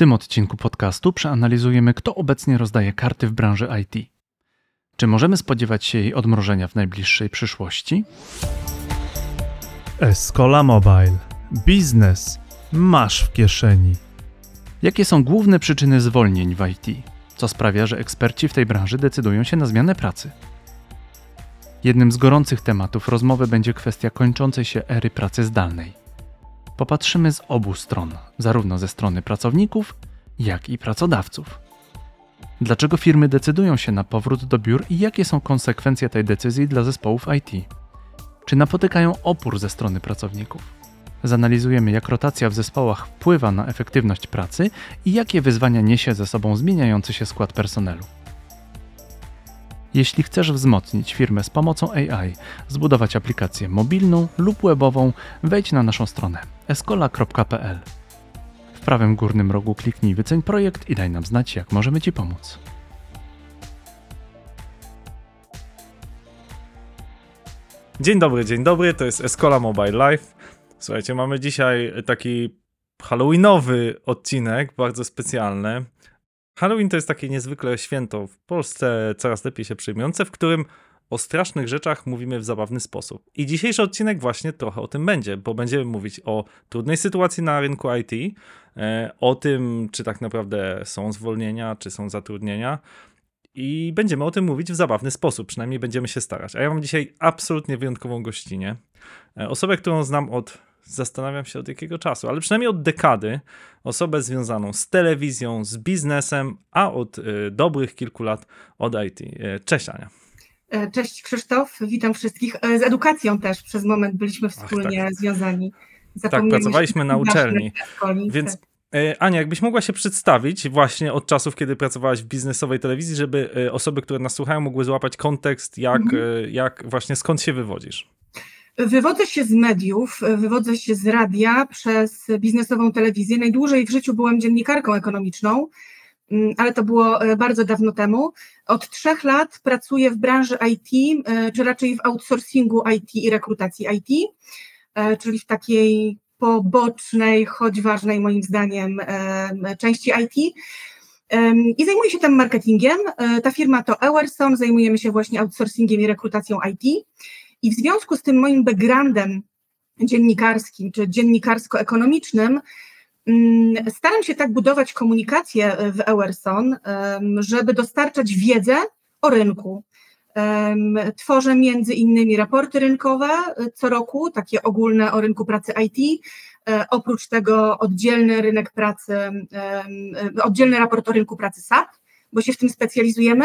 tym odcinku podcastu przeanalizujemy, kto obecnie rozdaje karty w branży IT. Czy możemy spodziewać się jej odmrożenia w najbliższej przyszłości? Escola Mobile. Biznes masz w kieszeni. Jakie są główne przyczyny zwolnień w IT? Co sprawia, że eksperci w tej branży decydują się na zmianę pracy? Jednym z gorących tematów rozmowy będzie kwestia kończącej się ery pracy zdalnej. Popatrzymy z obu stron, zarówno ze strony pracowników, jak i pracodawców. Dlaczego firmy decydują się na powrót do biur i jakie są konsekwencje tej decyzji dla zespołów IT? Czy napotykają opór ze strony pracowników? Zanalizujemy, jak rotacja w zespołach wpływa na efektywność pracy i jakie wyzwania niesie ze sobą zmieniający się skład personelu. Jeśli chcesz wzmocnić firmę z pomocą AI, zbudować aplikację mobilną lub webową, wejdź na naszą stronę escola.pl. W prawym górnym rogu kliknij wyceń projekt i daj nam znać, jak możemy Ci pomóc. Dzień dobry, dzień dobry, to jest Escola Mobile Live. Słuchajcie, mamy dzisiaj taki halloweenowy odcinek, bardzo specjalny. Halloween to jest takie niezwykle święto w Polsce, coraz lepiej się przyjmujące, w którym o strasznych rzeczach mówimy w zabawny sposób. I dzisiejszy odcinek właśnie trochę o tym będzie, bo będziemy mówić o trudnej sytuacji na rynku IT, e, o tym, czy tak naprawdę są zwolnienia, czy są zatrudnienia. I będziemy o tym mówić w zabawny sposób, przynajmniej będziemy się starać. A ja mam dzisiaj absolutnie wyjątkową gościnę. E, osobę, którą znam od zastanawiam się od jakiego czasu, ale przynajmniej od dekady, osobę związaną z telewizją, z biznesem, a od y, dobrych kilku lat od IT. Cześć Ania. E, cześć Krzysztof, witam wszystkich. E, z edukacją też przez moment byliśmy wspólnie Ach, tak. związani. tak, pracowaliśmy na uczelni. Więc tak. Ania, jakbyś mogła się przedstawić właśnie od czasów, kiedy pracowałaś w biznesowej telewizji, żeby osoby, które nas słuchają, mogły złapać kontekst, jak, mhm. jak właśnie skąd się wywodzisz? Wywodzę się z mediów, wywodzę się z radia przez biznesową telewizję. Najdłużej w życiu byłam dziennikarką ekonomiczną, ale to było e, bardzo dawno temu. Od trzech lat pracuję w branży IT, e, czy raczej w outsourcingu IT i rekrutacji IT, e, czyli w takiej pobocznej, choć ważnej moim zdaniem części IT. I zajmuję się tam marketingiem. Ta firma to Ewerson, zajmujemy się właśnie outsourcingiem i rekrutacją IT. I w związku z tym moim backgroundem dziennikarskim czy dziennikarsko-ekonomicznym mm, staram się tak budować komunikację w Ewerson, żeby dostarczać wiedzę o rynku. Tworzę między innymi raporty rynkowe e, co roku, takie ogólne o rynku pracy IT. E, oprócz tego oddzielny rynek pracy, oddzielny raport o rynku pracy SAP bo się w tym specjalizujemy,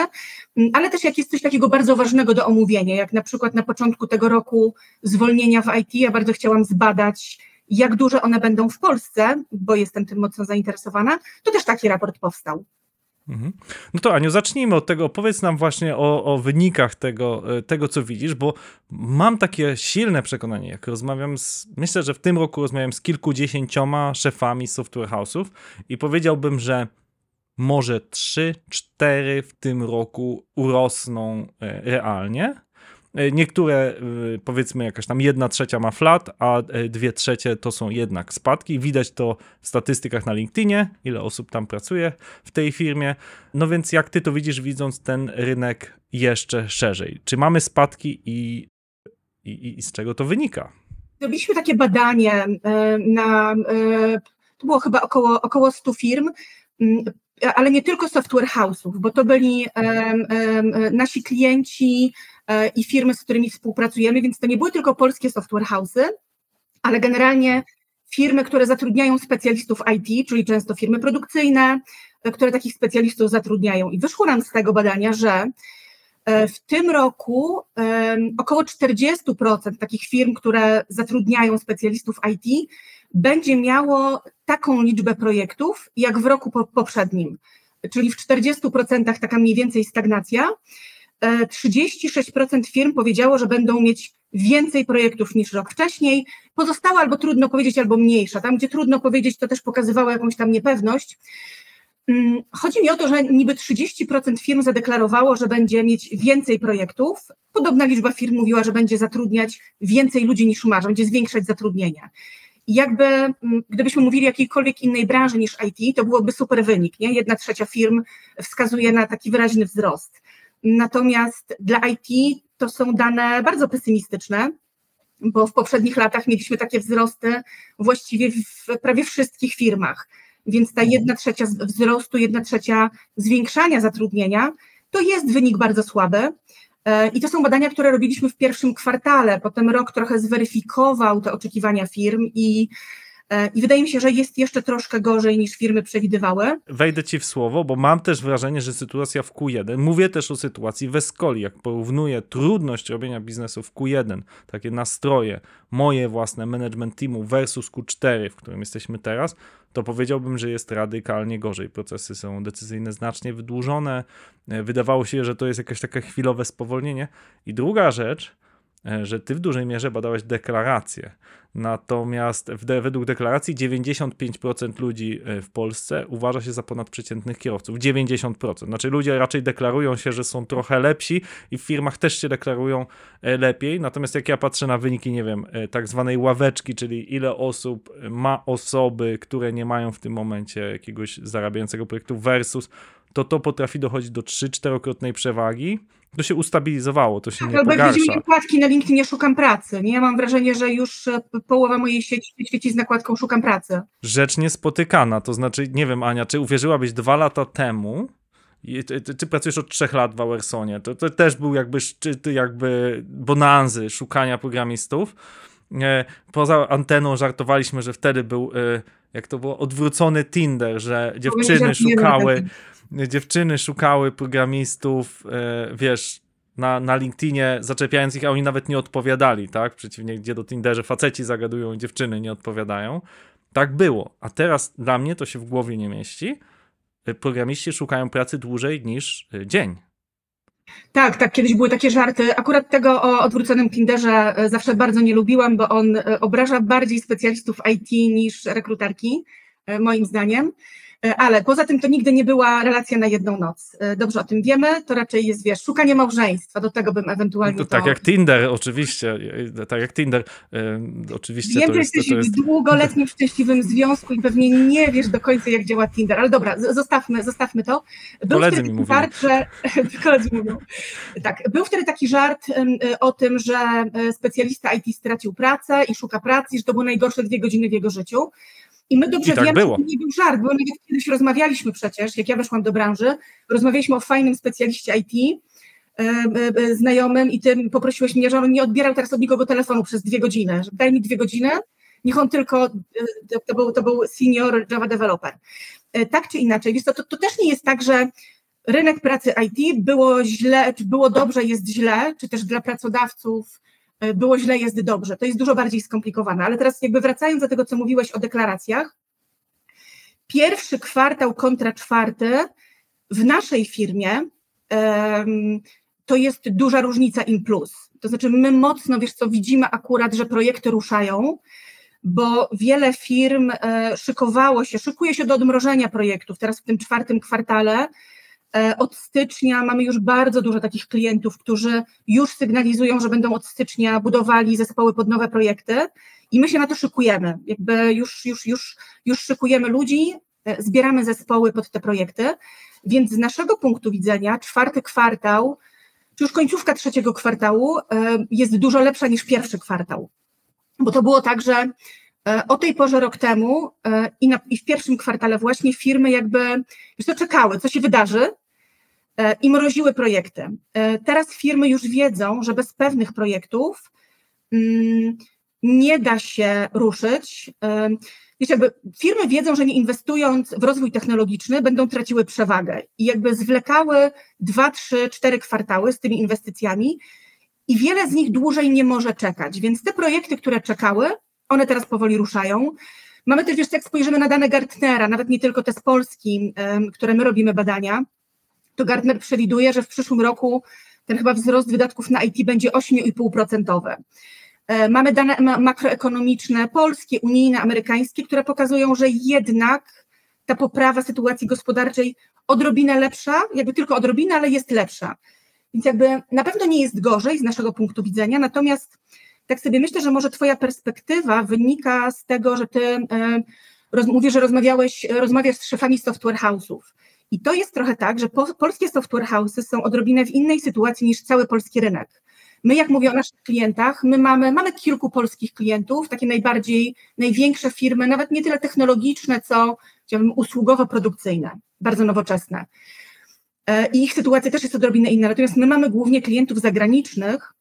mm, ale też jak jest coś takiego bardzo ważnego do omówienia, jak na przykład na początku tego roku zwolnienia w IT, ja bardzo chciałam zbadać, jak duże one będą w Polsce, bo jestem tym mocno zainteresowana, to też taki raport powstał. Mhm. No to Aniu, zacznijmy od tego. Opowiedz nam właśnie o, o, wynikach tego, e, tego, co widzisz, bo mam takie silne przekonanie, jak rozmawiam z, myślę, że w tym roku rozmawiam z kilkudziesięcioma szefami software house'ów i powiedziałbym, że może 3-4 w tym roku urosną e, realnie. E, niektóre, e, powiedzmy, jakaś tam jedna trzecia ma flat, a dwie trzecie to są jednak spadki. Widać to w statystykach na LinkedInie, ile osób tam pracuje w tej firmie. No więc jak ty to widzisz, widząc ten rynek jeszcze szerzej? Czy mamy spadki i, i, i z czego to wynika? Zrobiliśmy takie badanie na, to było chyba około, około 100 firm ale nie tylko software house'ów, bo to byli nasi klienci i firmy, z którymi współpracujemy, więc to nie były tylko polskie software house'y, ale generalnie firmy, które zatrudniają specjalistów IT, czyli często firmy produkcyjne, e, które takich specjalistów zatrudniają. I wyszło nam z tego badania, że e, w tym roku około 40% takich firm, które zatrudniają specjalistów IT, będzie miało taką liczbę projektów jak w roku poprzednim, czyli w 40% taka mniej więcej stagnacja. 36% e, firm powiedziało, że będą mieć więcej projektów niż rok wcześniej. Pozostała albo trudno powiedzieć, albo mniejsza. Tam, gdzie trudno powiedzieć, to też pokazywało jakąś tam niepewność. Mm, chodzi mi o to, że niby 30% firm zadeklarowało, że będzie mieć więcej projektów. Podobna liczba firm mówiła, że będzie zatrudniać więcej ludzi niż ma, będzie zwiększać zatrudnienie. I jakby, mm, gdybyśmy mówili o jakiejkolwiek innej branży niż IT, to byłoby super wynik, nie? Jedna trzecia firm wskazuje na taki wyraźny wzrost. Natomiast dla IT to są dane bardzo pesymistyczne, bo w poprzednich latach mieliśmy takie wzrosty właściwie w prawie wszystkich firmach. Więc ta jedna trzecia wzrostu, jedna trzecia zwiększania zatrudnienia to jest wynik bardzo słaby. E, I to są badania, które robiliśmy w pierwszym kwartale. Potem rok trochę zweryfikował te oczekiwania firm i I wydaje mi się, że jest jeszcze troszkę gorzej niż firmy przewidywały. Wejdę ci w słowo, bo mam też wrażenie, że sytuacja w Q1, mówię też o sytuacji w Escoli, jak porównuję trudność robienia biznesu w Q1, takie nastroje, moje własne management teamu versus Q4, w którym jesteśmy teraz, to powiedziałbym, że jest radykalnie gorzej. Procesy są decyzyjne znacznie wydłużone. E, wydawało się, że to jest jakieś takie chwilowe spowolnienie. I druga rzecz, E, że ty w dużej mierze badałeś deklaracje. Natomiast de, według deklaracji 95% ludzi e, w Polsce uważa się za ponadprzeciętnych kierowców. 90%. Znaczy ludzie raczej deklarują się, że są trochę lepsi i w firmach też się deklarują e, lepiej. Natomiast jak ja patrzę na wyniki, nie wiem, tak zwanej ławeczki, czyli ile osób ma osoby, które nie mają w tym momencie jakiegoś zarabiającego projektu versus to to potrafi dochodzić do 3-4-krotnej przewagi. To się ustabilizowało, to się tak, nie albo pogarsza. Albo jak nakładki na LinkedInie szukam pracy. Nie? Ja mam wrażenie, że już e, połowa mojej sieci świeci z nakładką szukam pracy. Rzecz niespotykana, to znaczy, nie wiem Ania, czy uwierzyłabyś dwa lata temu, ty, ty, ty, pracujesz od trzech lat w Auersonie, to, to też był jakby szczyt jakby bonanzy szukania programistów. E, poza anteną żartowaliśmy, że wtedy był, e, jak to było, odwrócony Tinder, że dziewczyny szukały dziewczyny szukały programistów, e, wiesz, na, na LinkedInie, zaczepiając ich, a oni nawet nie odpowiadali, tak? Przeciwnie, gdzie do Tinderze faceci zagadują, dziewczyny nie odpowiadają. Tak było. A teraz dla mnie to się w głowie nie mieści. E, programiści szukają pracy dłużej niż e, dzień. Tak, tak, kiedyś były takie żarty. Akurat tego o odwróconym Tinderze zawsze bardzo nie lubiłam, bo on obraża bardziej specjalistów IT niż rekruterki, moim zdaniem. E, ale poza tym to nigdy nie była relacja na jedną noc. E, dobrze o tym wiemy, to raczej jest, wiesz, szukanie małżeństwa, do tego bym ewentualnie to, Tak jak Tinder, oczywiście, tak jak Tinder, e, oczywiście Wiem, to jest... jesteś to jest... w długoletnim szczęśliwym związku i pewnie nie wiesz do końca, jak działa Tinder, ale dobra, zostawmy, zostawmy to. Był koledzy mi mówią. Żart, że... koledzy mówią. Tak, był wtedy taki żart o tym, że specjalista IT stracił pracę i szuka pracy, że to były najgorsze dwie godziny w jego życiu. I my dobrze I tak wiemy, było. że to nie był żart, bo nawet kiedyś rozmawialiśmy przecież, jak ja weszłam do branży, rozmawialiśmy o fajnym specjaliście IT, e, e, e, znajomym i ty poprosiłeś mnie, że on nie odbierał teraz od nikogo telefonu przez dwie godziny, że daj mi dwie godziny, niech on tylko, to był, to był senior Java developer. Tak czy inaczej, wiesz, to, to, to też nie jest tak, że rynek pracy IT było źle, czy było dobrze, jest źle, czy też dla pracodawców E, było źle, jest dobrze. To jest dużo bardziej skomplikowane. Ale teraz jakby wracając do tego, co mówiłeś o deklaracjach, pierwszy kwartał kontra czwarty w naszej firmie to jest duża różnica in plus. To znaczy my mocno, wiesz co, widzimy akurat, że projekty ruszają, bo wiele firm e, szykowało się, szykuje się do odmrożenia projektów. Teraz w tym czwartym kwartale E, od stycznia mamy już bardzo dużo takich klientów, którzy już sygnalizują, że będą od stycznia budowali zespoły pod nowe projekty i my się na to szykujemy. Jakby już, już, już, już szykujemy ludzi, e, zbieramy zespoły pod te projekty, więc z naszego punktu widzenia czwarty kwartał, czy już końcówka trzeciego kwartału e, jest dużo lepsza niż pierwszy kwartał. Bo to było tak, że o tej porze rok temu i, na, i w pierwszym kwartale właśnie firmy jakby już to czekały, co się wydarzy, E, i mroziły projekty. E, teraz firmy już wiedzą, że bez pewnych projektów mm, nie da się ruszyć. E, wiesz, jakby firmy wiedzą, że nie inwestując w rozwój technologiczny, będą traciły przewagę i jakby zwlekały dwa, trzy, cztery kwartały z tymi inwestycjami i wiele z nich dłużej nie może czekać. Więc te projekty, które czekały, one teraz powoli ruszają. Mamy też, wiesz, jak spojrzymy na dane Gartnera, nawet nie tylko te z Polski, które my robimy badania, to Gartner przewiduje, że w przyszłym roku ten chyba wzrost wydatków na IT będzie 8,5%. E, mamy dane makroekonomiczne polskie, unijne, amerykańskie, które pokazują, że jednak ta poprawa sytuacji gospodarczej odrobinę lepsza, jakby tylko odrobinę, ale jest lepsza. Więc jakby na pewno nie jest gorzej z naszego punktu widzenia, natomiast tak sobie myślę, że może twoja perspektywa wynika z tego, że ty e, roz, mówisz, że rozmawiałeś, rozmawiasz z szefami software house'ów. I to jest trochę tak, że po, polskie software house'y są odrobinę w innej sytuacji niż cały polski rynek. My, jak mówię o naszych klientach, my mamy, mamy kilku polskich klientów, takie najbardziej, największe firmy, nawet nie tyle technologiczne, co chciałabym usługowo-produkcyjne, bardzo nowoczesne. E, I ich sytuacja też jest odrobinę inna. Natomiast my mamy głównie klientów zagranicznych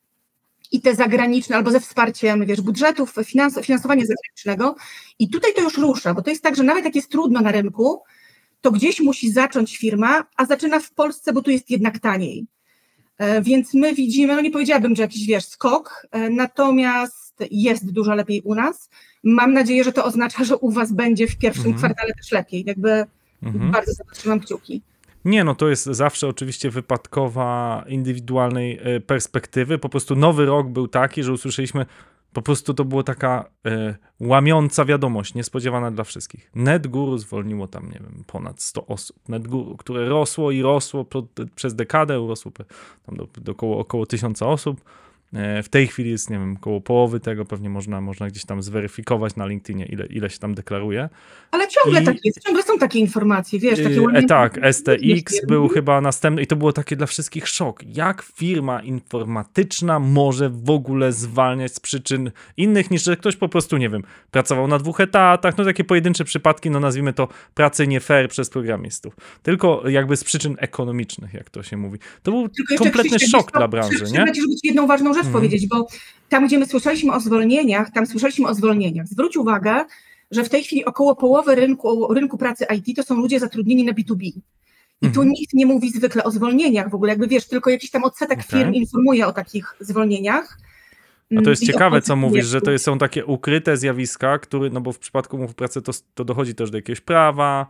i te zagraniczne, albo ze wsparciem, wiesz, budżetów, finans, finansowania zagranicznego. I tutaj to już rusza, bo to jest tak, że nawet jak jest trudno na rynku, to gdzieś musi zacząć firma, a zaczyna w Polsce, bo tu jest jednak taniej. E, więc my widzimy, no nie powiedziałabym, że jakiś wiesz, skok, e, natomiast jest dużo lepiej u nas. Mam nadzieję, że to oznacza, że u Was będzie w pierwszym Mhm. kwartale też lepiej. Jakby Mhm. bardzo za to trzymam kciuki. Nie, no to jest zawsze oczywiście wypadkowa indywidualnej e, perspektywy. Po prostu nowy rok był taki, że usłyszeliśmy, po prostu to była taka e, łamiąca wiadomość, niespodziewana dla wszystkich. NetGuru zwolniło tam, nie wiem, ponad 100 osób. NetGuru, które rosło i rosło przez dekadę, urosło pe- tam do, do około, około tysiąca osób. E, W tej chwili jest, nie wiem, około połowy tego, pewnie można, można gdzieś tam zweryfikować na LinkedInie, ile, ile się tam deklaruje. Ale ciągle I- tak jest, ciągle są takie informacje, wiesz, takie e, tak, STX był chyba następny i to było takie dla wszystkich szok. Jak firma informatyczna może w ogóle zwalniać z przyczyn innych niż, że ktoś po prostu, nie wiem, pracował na dwóch etatach, no takie pojedyncze przypadki, no nazwijmy to pracy nie fair przez programistów. Tylko jakby z przyczyn ekonomicznych, jak to się mówi. To był kompletny szok dla branży, nie? Jedną ważną rzecz Mhm. powiedzieć, bo tam, gdzie my słyszeliśmy o zwolnieniach, tam słyszeliśmy o zwolnieniach. Zwróć uwagę, że w tej chwili około połowy rynku, rynku pracy IT to są ludzie zatrudnieni na B2B. I tu Mhm. nikt nie mówi zwykle o zwolnieniach w ogóle, jakby wiesz, tylko jakiś tam odsetek Okej. firm informuje o takich zwolnieniach. A to jest Mm, i o ciekawe, co mówisz, że to są takie ukryte zjawiska, które, no bo w przypadku umów pracy to, to dochodzi też do jakiegoś prawa,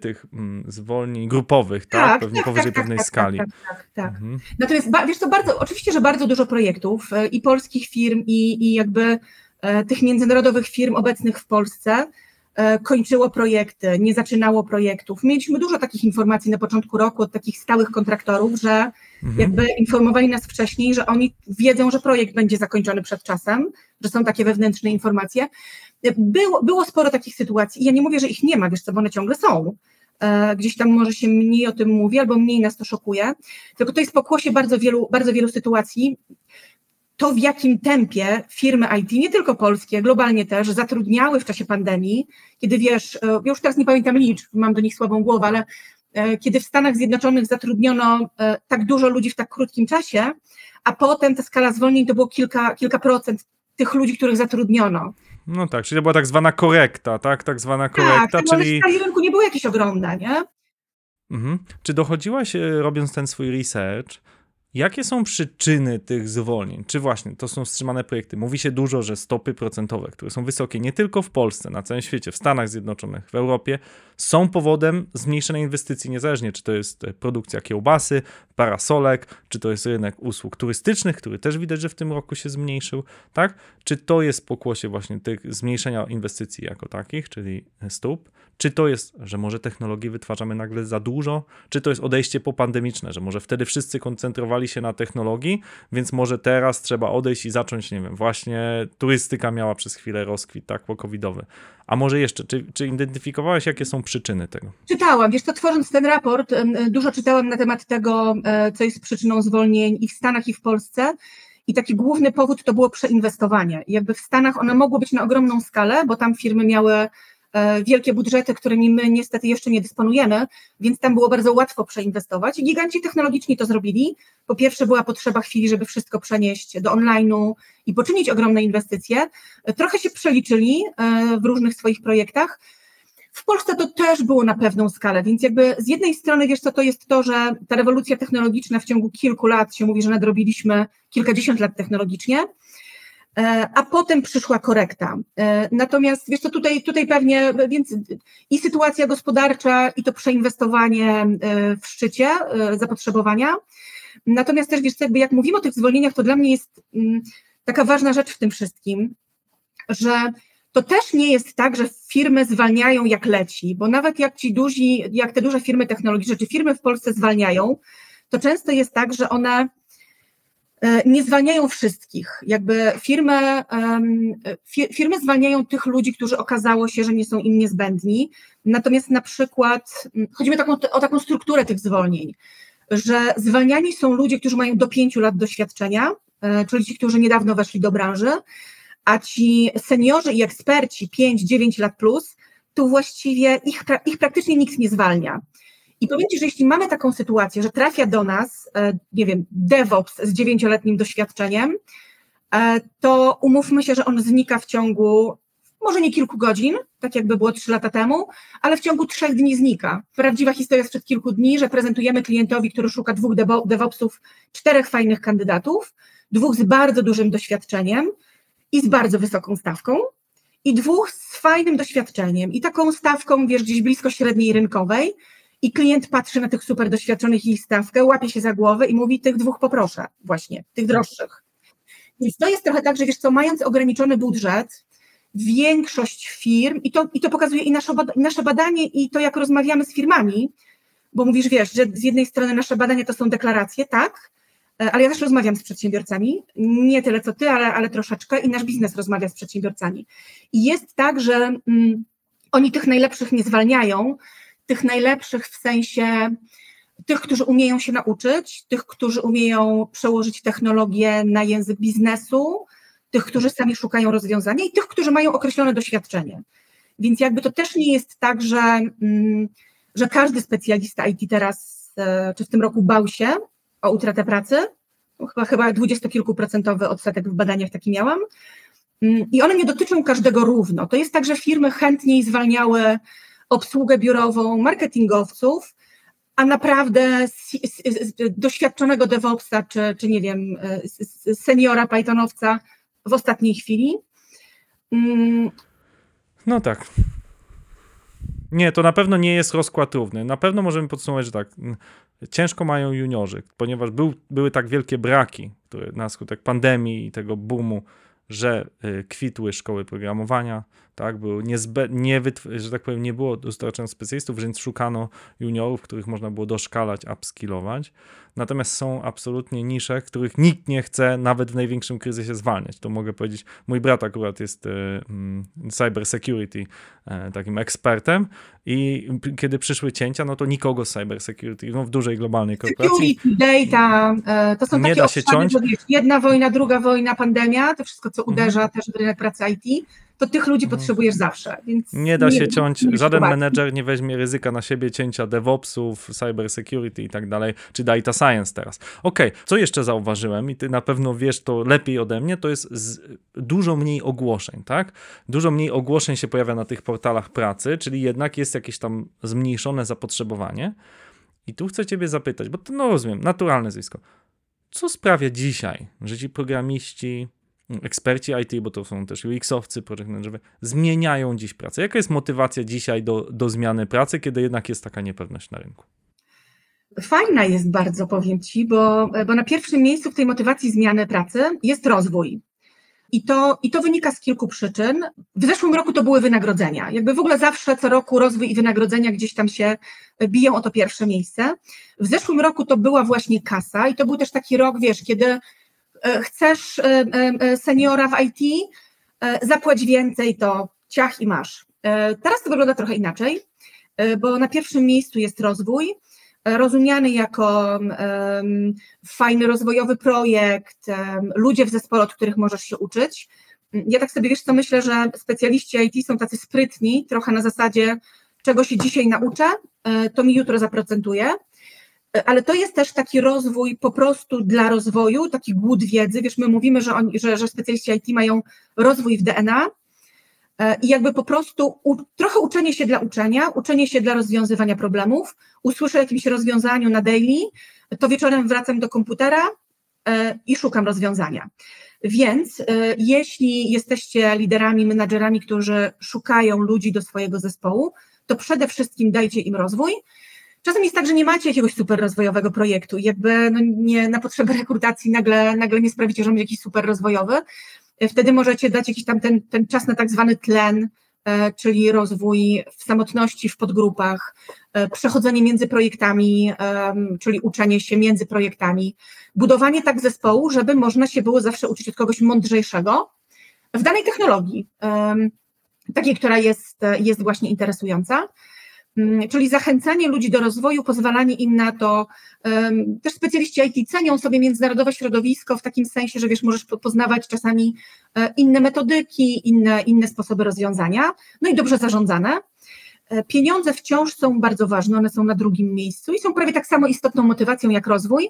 tych mm, zwolnień grupowych, tak? Pewnie powyżej pewnej tak, skali. Tak, tak, tak. Mhm. Natomiast wiesz co, bardzo, oczywiście, że bardzo dużo projektów e, i polskich firm, i, i jakby e, tych międzynarodowych firm obecnych w Polsce kończyło projekty, nie zaczynało projektów. Mieliśmy dużo takich informacji na początku roku od takich stałych kontraktorów, że Mhm. jakby informowali nas wcześniej, że oni wiedzą, że projekt będzie zakończony przed czasem, że są takie wewnętrzne informacje. Było, było sporo takich sytuacji i ja nie mówię, że ich nie ma, wiesz co, bo one ciągle są. E, Gdzieś tam może się mniej o tym mówi, albo mniej nas to szokuje, tylko to jest pokłosie bardzo wielu, bardzo wielu sytuacji. To, w jakim tempie firmy IT, nie tylko polskie, globalnie też, zatrudniały w czasie pandemii, kiedy wiesz, e, ja już teraz nie pamiętam liczb, mam do nich słabą głowę, ale e, kiedy w Stanach Zjednoczonych zatrudniono tak dużo ludzi w tak krótkim czasie, a potem ta skala zwolnień to było kilka, kilka procent tych ludzi, których zatrudniono. No tak, czyli to była tak zwana korekta, tak? Tak zwana korekta, tak, no, ale czyli... skali rynku nie były jakieś ogromne, nie? Mhm. Czy dochodziłaś, e, robiąc ten swój research, jakie są przyczyny tych zwolnień? Czy właśnie to są wstrzymane projekty? Mówi się dużo, że stopy procentowe, które są wysokie nie tylko w Polsce, na całym świecie, w Stanach Zjednoczonych, w Europie, są powodem zmniejszonej inwestycji, niezależnie czy to jest e, produkcja kiełbasy, parasolek, czy to jest rynek usług turystycznych, który też widać, że w tym roku się zmniejszył, tak? Czy to jest pokłosie właśnie tych zmniejszenia inwestycji jako takich, czyli stóp? Czy to jest, że może technologii wytwarzamy nagle za dużo? Czy to jest odejście popandemiczne, że może wtedy wszyscy koncentrowali się na technologii, więc może teraz trzeba odejść i zacząć, nie wiem, właśnie turystyka miała przez chwilę rozkwit, tak, po-covidowy. A może jeszcze, czy, czy identyfikowałeś, jakie są przyczyny tego? Czytałam, wiesz co, tworząc ten raport, dużo czytałam na temat tego, e, co jest przyczyną zwolnień i w Stanach, i w Polsce. I taki główny powód to było przeinwestowanie. Jakby w Stanach one mogło być na ogromną skalę, bo tam firmy miały wielkie budżety, którymi my niestety jeszcze nie dysponujemy, więc tam było bardzo łatwo przeinwestować. Giganci technologiczni to zrobili. Po pierwsze była potrzeba chwili, żeby wszystko przenieść do online'u i poczynić ogromne inwestycje. E, Trochę się przeliczyli e, w różnych swoich projektach. W Polsce to też było na pewną skalę, więc jakby z jednej strony wiesz co to jest to, że ta rewolucja technologiczna w ciągu kilku lat się mówi, że nadrobiliśmy kilkadziesiąt lat technologicznie, e, a potem przyszła korekta. E, Natomiast wiesz co, tutaj, tutaj pewnie, więc i sytuacja gospodarcza, i to przeinwestowanie e, w szczycie e, zapotrzebowania. Natomiast też wiesz jakby jak mówimy o tych zwolnieniach, to dla mnie jest mm, taka ważna rzecz w tym wszystkim, że to też nie jest tak, że firmy zwalniają jak leci, bo nawet jak ci duzi, jak te duże firmy technologiczne, czy firmy w Polsce zwalniają, to często jest tak, że one E, nie zwalniają wszystkich. Jakby firmy, firmy zwalniają tych ludzi, którzy okazało się, że nie są im niezbędni. Natomiast na przykład chodzi mi o taką, o taką strukturę tych zwolnień, że zwalniani są ludzie, którzy mają do pięciu lat doświadczenia, e, czyli ci, którzy niedawno weszli do branży, a ci seniorzy i eksperci 5-9 lat plus, to właściwie ich, ich praktycznie nikt nie zwalnia. I powiem Ci, że jeśli mamy taką sytuację, że trafia do nas, e, nie wiem, DevOps z dziewięcioletnim doświadczeniem, e, to umówmy się, że on znika w ciągu może nie kilku godzin, tak jakby było trzy lata temu, ale w ciągu trzech dni znika. Prawdziwa historia sprzed kilku dni, że prezentujemy klientowi, który szuka dwóch DevOpsów, czterech fajnych kandydatów, dwóch z bardzo dużym doświadczeniem i z bardzo wysoką stawką, i dwóch z fajnym doświadczeniem i taką stawką, wiesz, gdzieś blisko średniej rynkowej, i klient patrzy na tych super doświadczonych i ich stawkę, łapie się za głowę i mówi, tych dwóch poproszę właśnie, tych droższych. Więc to jest trochę tak, że wiesz co, mając ograniczony budżet, większość firm, i to, i to pokazuje i nasze, nasze badanie, i to jak rozmawiamy z firmami, bo mówisz, wiesz, że z jednej strony nasze badania to są deklaracje, tak, e, ale ja też rozmawiam z przedsiębiorcami, nie tyle co ty, ale, ale troszeczkę i nasz biznes rozmawia z przedsiębiorcami. I jest tak, że mm, oni tych najlepszych nie zwalniają, tych najlepszych w sensie tych, którzy umieją się nauczyć, tych, którzy umieją przełożyć technologię na język biznesu, tych, którzy sami szukają rozwiązania i tych, którzy mają określone doświadczenie. Więc jakby to też nie jest tak, że, mm, że każdy specjalista IT teraz, e, czy w tym roku bał się o utratę pracy. Chyba, chyba dwudziestokilkuprocentowy odsetek w badaniach taki miałam. Mm, I one nie dotyczą każdego równo. To jest tak, że firmy chętniej zwalniały obsługę biurową, marketingowców, a naprawdę doświadczonego DevOpsa, czy, czy nie wiem, seniora Pythonowca w ostatniej chwili. Mm. No tak. Nie, to na pewno nie jest rozkład równy. Na pewno możemy podsumować, że tak, ciężko mają juniorzy, ponieważ był, były tak wielkie braki, które na skutek pandemii i tego boomu że y, kwitły szkoły programowania, tak, było niezbędnie, nie że tak powiem, nie było dostarczenia specjalistów, więc szukano juniorów, których można było doszkalać, upskillować. Natomiast są absolutnie nisze, których nikt nie chce nawet w największym kryzysie zwalniać. To mogę powiedzieć, mój brat akurat jest y, mm, cyber security e, takim ekspertem i kiedy przyszły cięcia, no to nikogo z cyber security, no w dużej globalnej korporacji. Security, data, e, to są nie takie da się obszary, ciąć. jedna wojna, druga wojna, pandemia, to wszystko, co uderza mhm. też w rynek pracy IT, to tych ludzi mhm. potrzebujesz zawsze. Więc nie da się ciąć, żaden menedżer nie weźmie ryzyka na siebie cięcia DevOpsów, cyber security i tak dalej, czy data science teraz. Okej, okay. co jeszcze zauważyłem i ty na pewno wiesz to lepiej ode mnie, to jest z, dużo mniej ogłoszeń, tak? Dużo mniej ogłoszeń się pojawia na tych portalach pracy, czyli jednak jest jakieś tam zmniejszone zapotrzebowanie. I tu chcę ciebie zapytać, bo to no rozumiem, naturalne zjawisko. Co sprawia dzisiaj, że ci programiści eksperci IT, bo to są też UX-owcy, project managerowie, zmieniają dziś pracę. Jaka jest motywacja dzisiaj do, do zmiany pracy, kiedy jednak jest taka niepewność na rynku? Fajna jest bardzo, powiem Ci, bo, bo na pierwszym miejscu w tej motywacji zmiany pracy jest rozwój. I to, I to wynika z kilku przyczyn. W zeszłym roku to były wynagrodzenia. Jakby w ogóle zawsze co roku rozwój i wynagrodzenia gdzieś tam się biją o to pierwsze miejsce. W zeszłym roku to była właśnie kasa i to był też taki rok, wiesz, kiedy chcesz e, e, seniora w IT, zapłać więcej, to ciach i masz. Teraz to wygląda trochę inaczej, bo na pierwszym miejscu jest rozwój, rozumiany jako fajny rozwojowy projekt, ludzie w zespole, od których możesz się uczyć. Ja tak sobie wiesz co, myślę, że specjaliści IT są tacy sprytni, trochę na zasadzie, czego się dzisiaj nauczę, to mi jutro zaprocentuje ale to jest też taki rozwój po prostu dla rozwoju, taki głód wiedzy. Wiesz, my mówimy, że, oni, że, że specjaliści IT mają rozwój w DNA e, i jakby po prostu u, trochę uczenie się dla uczenia, uczenie się dla rozwiązywania problemów. Usłyszę o jakimś rozwiązaniu na daily, to wieczorem wracam do komputera e, i szukam rozwiązania. Więc e, jeśli jesteście liderami, menadżerami, którzy szukają ludzi do swojego zespołu, to przede wszystkim dajcie im rozwój, Czasem jest tak, że nie macie jakiegoś super rozwojowego projektu jakby no nie, na potrzeby rekrutacji nagle, nagle nie sprawicie, że będzie jakiś super rozwojowy. Wtedy możecie dać jakiś tam ten, ten czas na tak zwany tlen, e, czyli rozwój w samotności, w podgrupach, e, przechodzenie między projektami, em, czyli uczenie się między projektami, budowanie tak zespołu, żeby można się było zawsze uczyć od kogoś mądrzejszego w danej technologii, takiej, która jest, jest właśnie interesująca. Mm, Czyli zachęcanie ludzi do rozwoju, pozwalanie im na to. Też specjaliści IT cenią sobie międzynarodowe środowisko w takim sensie, że wiesz, możesz po- poznawać czasami e, inne metodyki, inne, inne sposoby rozwiązania, no i dobrze zarządzane. E, Pieniądze wciąż są bardzo ważne, one są na drugim miejscu i są prawie tak samo istotną motywacją jak rozwój.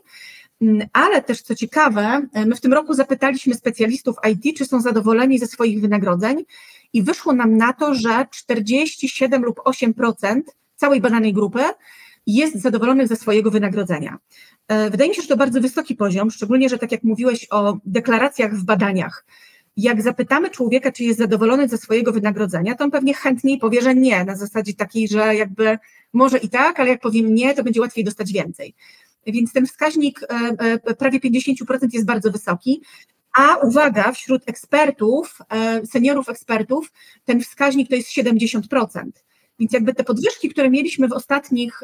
Mm, Ale też co ciekawe, e, my w tym roku zapytaliśmy specjalistów IT, czy są zadowoleni ze swoich wynagrodzeń i wyszło nam na to, że 47 lub 8% całej badanej grupy jest zadowolonych ze swojego wynagrodzenia. E, Wydaje mi się, że to bardzo wysoki poziom, szczególnie, że tak jak mówiłeś o deklaracjach w badaniach, jak zapytamy człowieka, czy jest zadowolony ze swojego wynagrodzenia, to on pewnie chętniej powie, że nie, na zasadzie takiej, że jakby może i tak, ale jak powiem nie, to będzie łatwiej dostać więcej. Więc ten wskaźnik e, e, prawie 50% jest bardzo wysoki. A uwaga, wśród ekspertów, e, seniorów ekspertów, ten wskaźnik to jest 70%. Więc jakby te podwyżki, które mieliśmy w ostatnich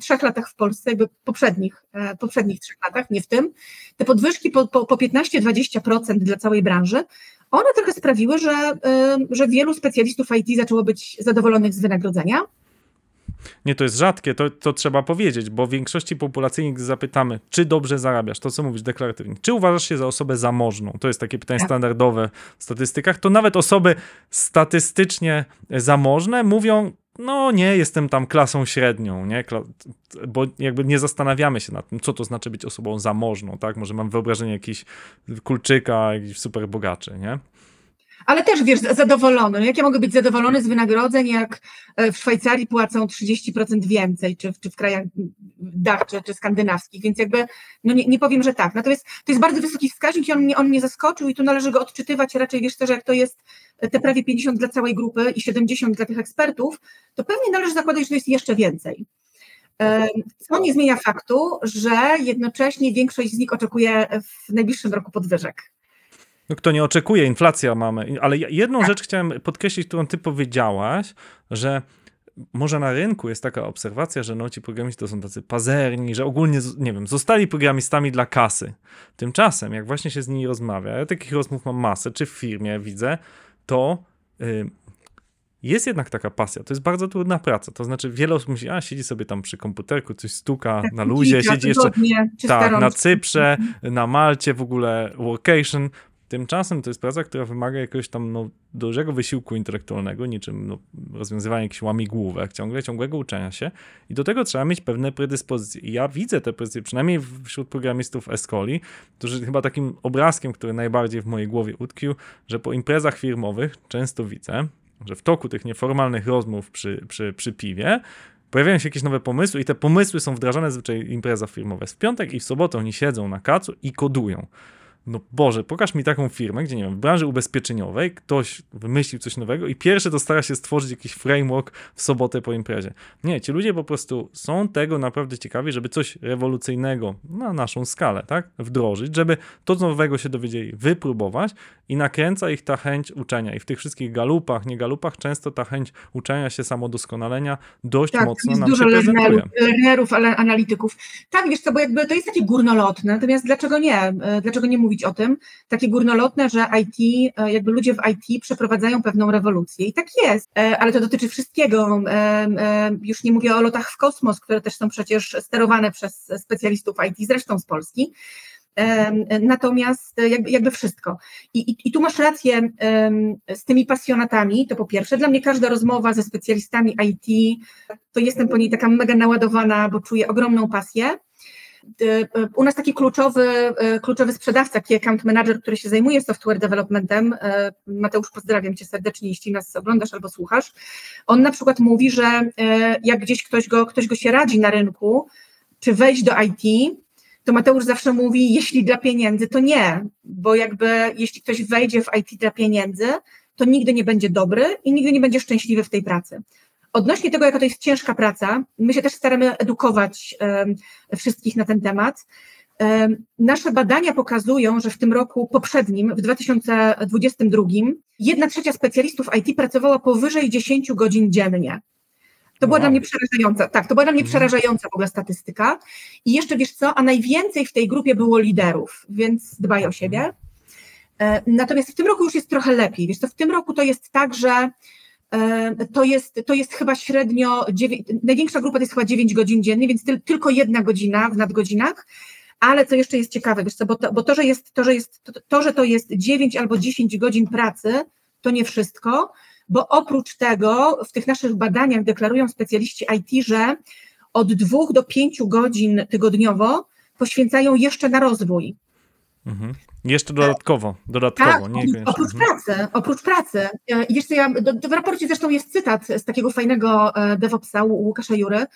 trzech latach w Polsce, jakby poprzednich, e, poprzednich trzech latach, nie w tym, te podwyżki po, po, po 15-20% dla całej branży, one trochę sprawiły, że, że wielu specjalistów IT zaczęło być zadowolonych z wynagrodzenia. Nie, to jest rzadkie, to, to trzeba powiedzieć, bo w większości populacyjnych gdy zapytamy, czy dobrze zarabiasz, to co mówisz deklaratywnie, czy uważasz się za osobę zamożną, to jest takie pytanie Tak. standardowe w statystykach, to nawet osoby statystycznie zamożne mówią, no nie, jestem tam klasą średnią, nie? Kla bo jakby nie zastanawiamy się nad tym, co to znaczy być osobą zamożną, tak? Może mam wyobrażenie jakiś kulczyka, jakiś super bogaczy, nie? Ale też wiesz, zadowolony. No jak ja mogę być zadowolony z wynagrodzeń, jak e, w Szwajcarii płacą 30% więcej, czy, czy w krajach dach, czy, czy skandynawskich, więc jakby no nie, nie powiem, że tak. Natomiast to jest bardzo wysoki wskaźnik i on mnie, on mnie zaskoczył i tu należy go odczytywać raczej, wiesz też, jak to jest te prawie 50 dla całej grupy i 70 dla tych ekspertów, to pewnie należy zakładać, że to jest jeszcze więcej. Co nie zmienia faktu, że jednocześnie większość z nich oczekuje w najbliższym roku podwyżek. No, kto nie oczekuje, inflacja mamy. Ale jedną rzecz chciałem podkreślić, którą ty powiedziałaś, że może na rynku jest taka obserwacja, że no ci programiści to są tacy pazerni, że ogólnie, nie wiem, zostali programistami dla kasy. Tymczasem, jak właśnie się z nimi rozmawia, ja takich rozmów mam masę, czy w firmie widzę, to y, jest jednak taka pasja. To jest bardzo trudna praca. To znaczy, wiele osób myśli, a siedzi sobie tam przy komputerku, coś stuka na luzie, siedzi jeszcze tak, na. Cyprze, na Malcie, w ogóle workation. Tymczasem to jest praca, która wymaga jakiegoś tam no, dużego wysiłku intelektualnego, niczym no, rozwiązywanie jakichś łamigłówek, ciągle, ciągłego uczenia się i do tego trzeba mieć pewne predyspozycje. I ja widzę te predyspozycje, przynajmniej wśród programistów Escoli, którzy chyba takim obrazkiem, który najbardziej w mojej głowie utkwił, że po imprezach firmowych często widzę, że w toku tych nieformalnych rozmów przy, przy, przy piwie pojawiają się jakieś nowe pomysły i te pomysły są wdrażane zazwyczaj impreza firmowa w piątek i w sobotę oni siedzą na kacu i kodują. No Boże, pokaż mi taką firmę, gdzie nie wiem, w branży ubezpieczeniowej ktoś wymyślił coś nowego i pierwszy to stara się stworzyć jakiś framework w sobotę po imprezie. Nie, ci ludzie po prostu są tego naprawdę ciekawi, żeby coś rewolucyjnego na naszą skalę, tak, wdrożyć, żeby to co nowego się dowiedzieli, wypróbować i nakręca ich ta chęć uczenia. I w tych wszystkich galupach, nie galupach, często ta chęć uczenia się, samodoskonalenia dość Tak, mocno jest nam dużo się prezentuje. lernerów, ale analityków. Tak, wiesz co, bo jakby to jest takie górnolotne, natomiast dlaczego nie? E, Dlaczego nie mówić o tym? Takie górnolotne, że IT, e, jakby ludzie w IT przeprowadzają pewną rewolucję i tak jest, E, ale to dotyczy wszystkiego. E, Już nie mówię o lotach w kosmos, które też są przecież sterowane przez specjalistów IT, zresztą z Polski. Natomiast jakby, jakby wszystko. I, i, I tu masz rację z tymi pasjonatami. To po pierwsze, dla mnie każda rozmowa ze specjalistami IT, to jestem po niej taka mega naładowana, bo czuję ogromną pasję. E, e, U nas taki kluczowy, e, kluczowy sprzedawca, key account manager, który się zajmuje software developmentem, Mateusz, pozdrawiam cię serdecznie, jeśli nas oglądasz albo słuchasz. On na przykład mówi, że jak gdzieś ktoś go, ktoś go się radzi na rynku, czy wejść do IT, to Mateusz zawsze mówi, jeśli dla pieniędzy, to nie, bo jakby jeśli ktoś wejdzie w IT dla pieniędzy, to nigdy nie będzie dobry i nigdy nie będzie szczęśliwy w tej pracy. Odnośnie tego, jaka to jest ciężka praca, my się też staramy edukować wszystkich na ten temat. Nasze badania pokazują, że w tym roku poprzednim, w 2022, jedna trzecia specjalistów IT pracowała powyżej 10 godzin dziennie. To była Wow. dla mnie przerażająca, tak, to była dla mnie Mhm. przerażająca w ogóle statystyka. I jeszcze wiesz co, a najwięcej w tej grupie było liderów, więc dbaj o siebie. E, Natomiast w tym roku już jest trochę lepiej. Wiesz co, w tym roku to jest tak, że to jest, to jest chyba średnio, największa grupa to jest chyba 9 godzin dziennie, więc tyl, tylko jedna godzina w nadgodzinach. Ale co jeszcze jest ciekawe, wiesz co, bo to, bo to, że jest, to, że jest, to, to, że to jest 9 albo 10 godzin pracy, to nie wszystko, bo oprócz tego w tych naszych badaniach deklarują specjaliści IT, że od dwóch do pięciu godzin tygodniowo poświęcają jeszcze na rozwój. Mhm. Jeszcze dodatkowo, dodatkowo, Tak, nie oprócz, Mhm. pracy, oprócz pracy. E, wiesz co, ja, do, w raporcie zresztą jest cytat z takiego fajnego e, DevOpsa Łukasza Jury,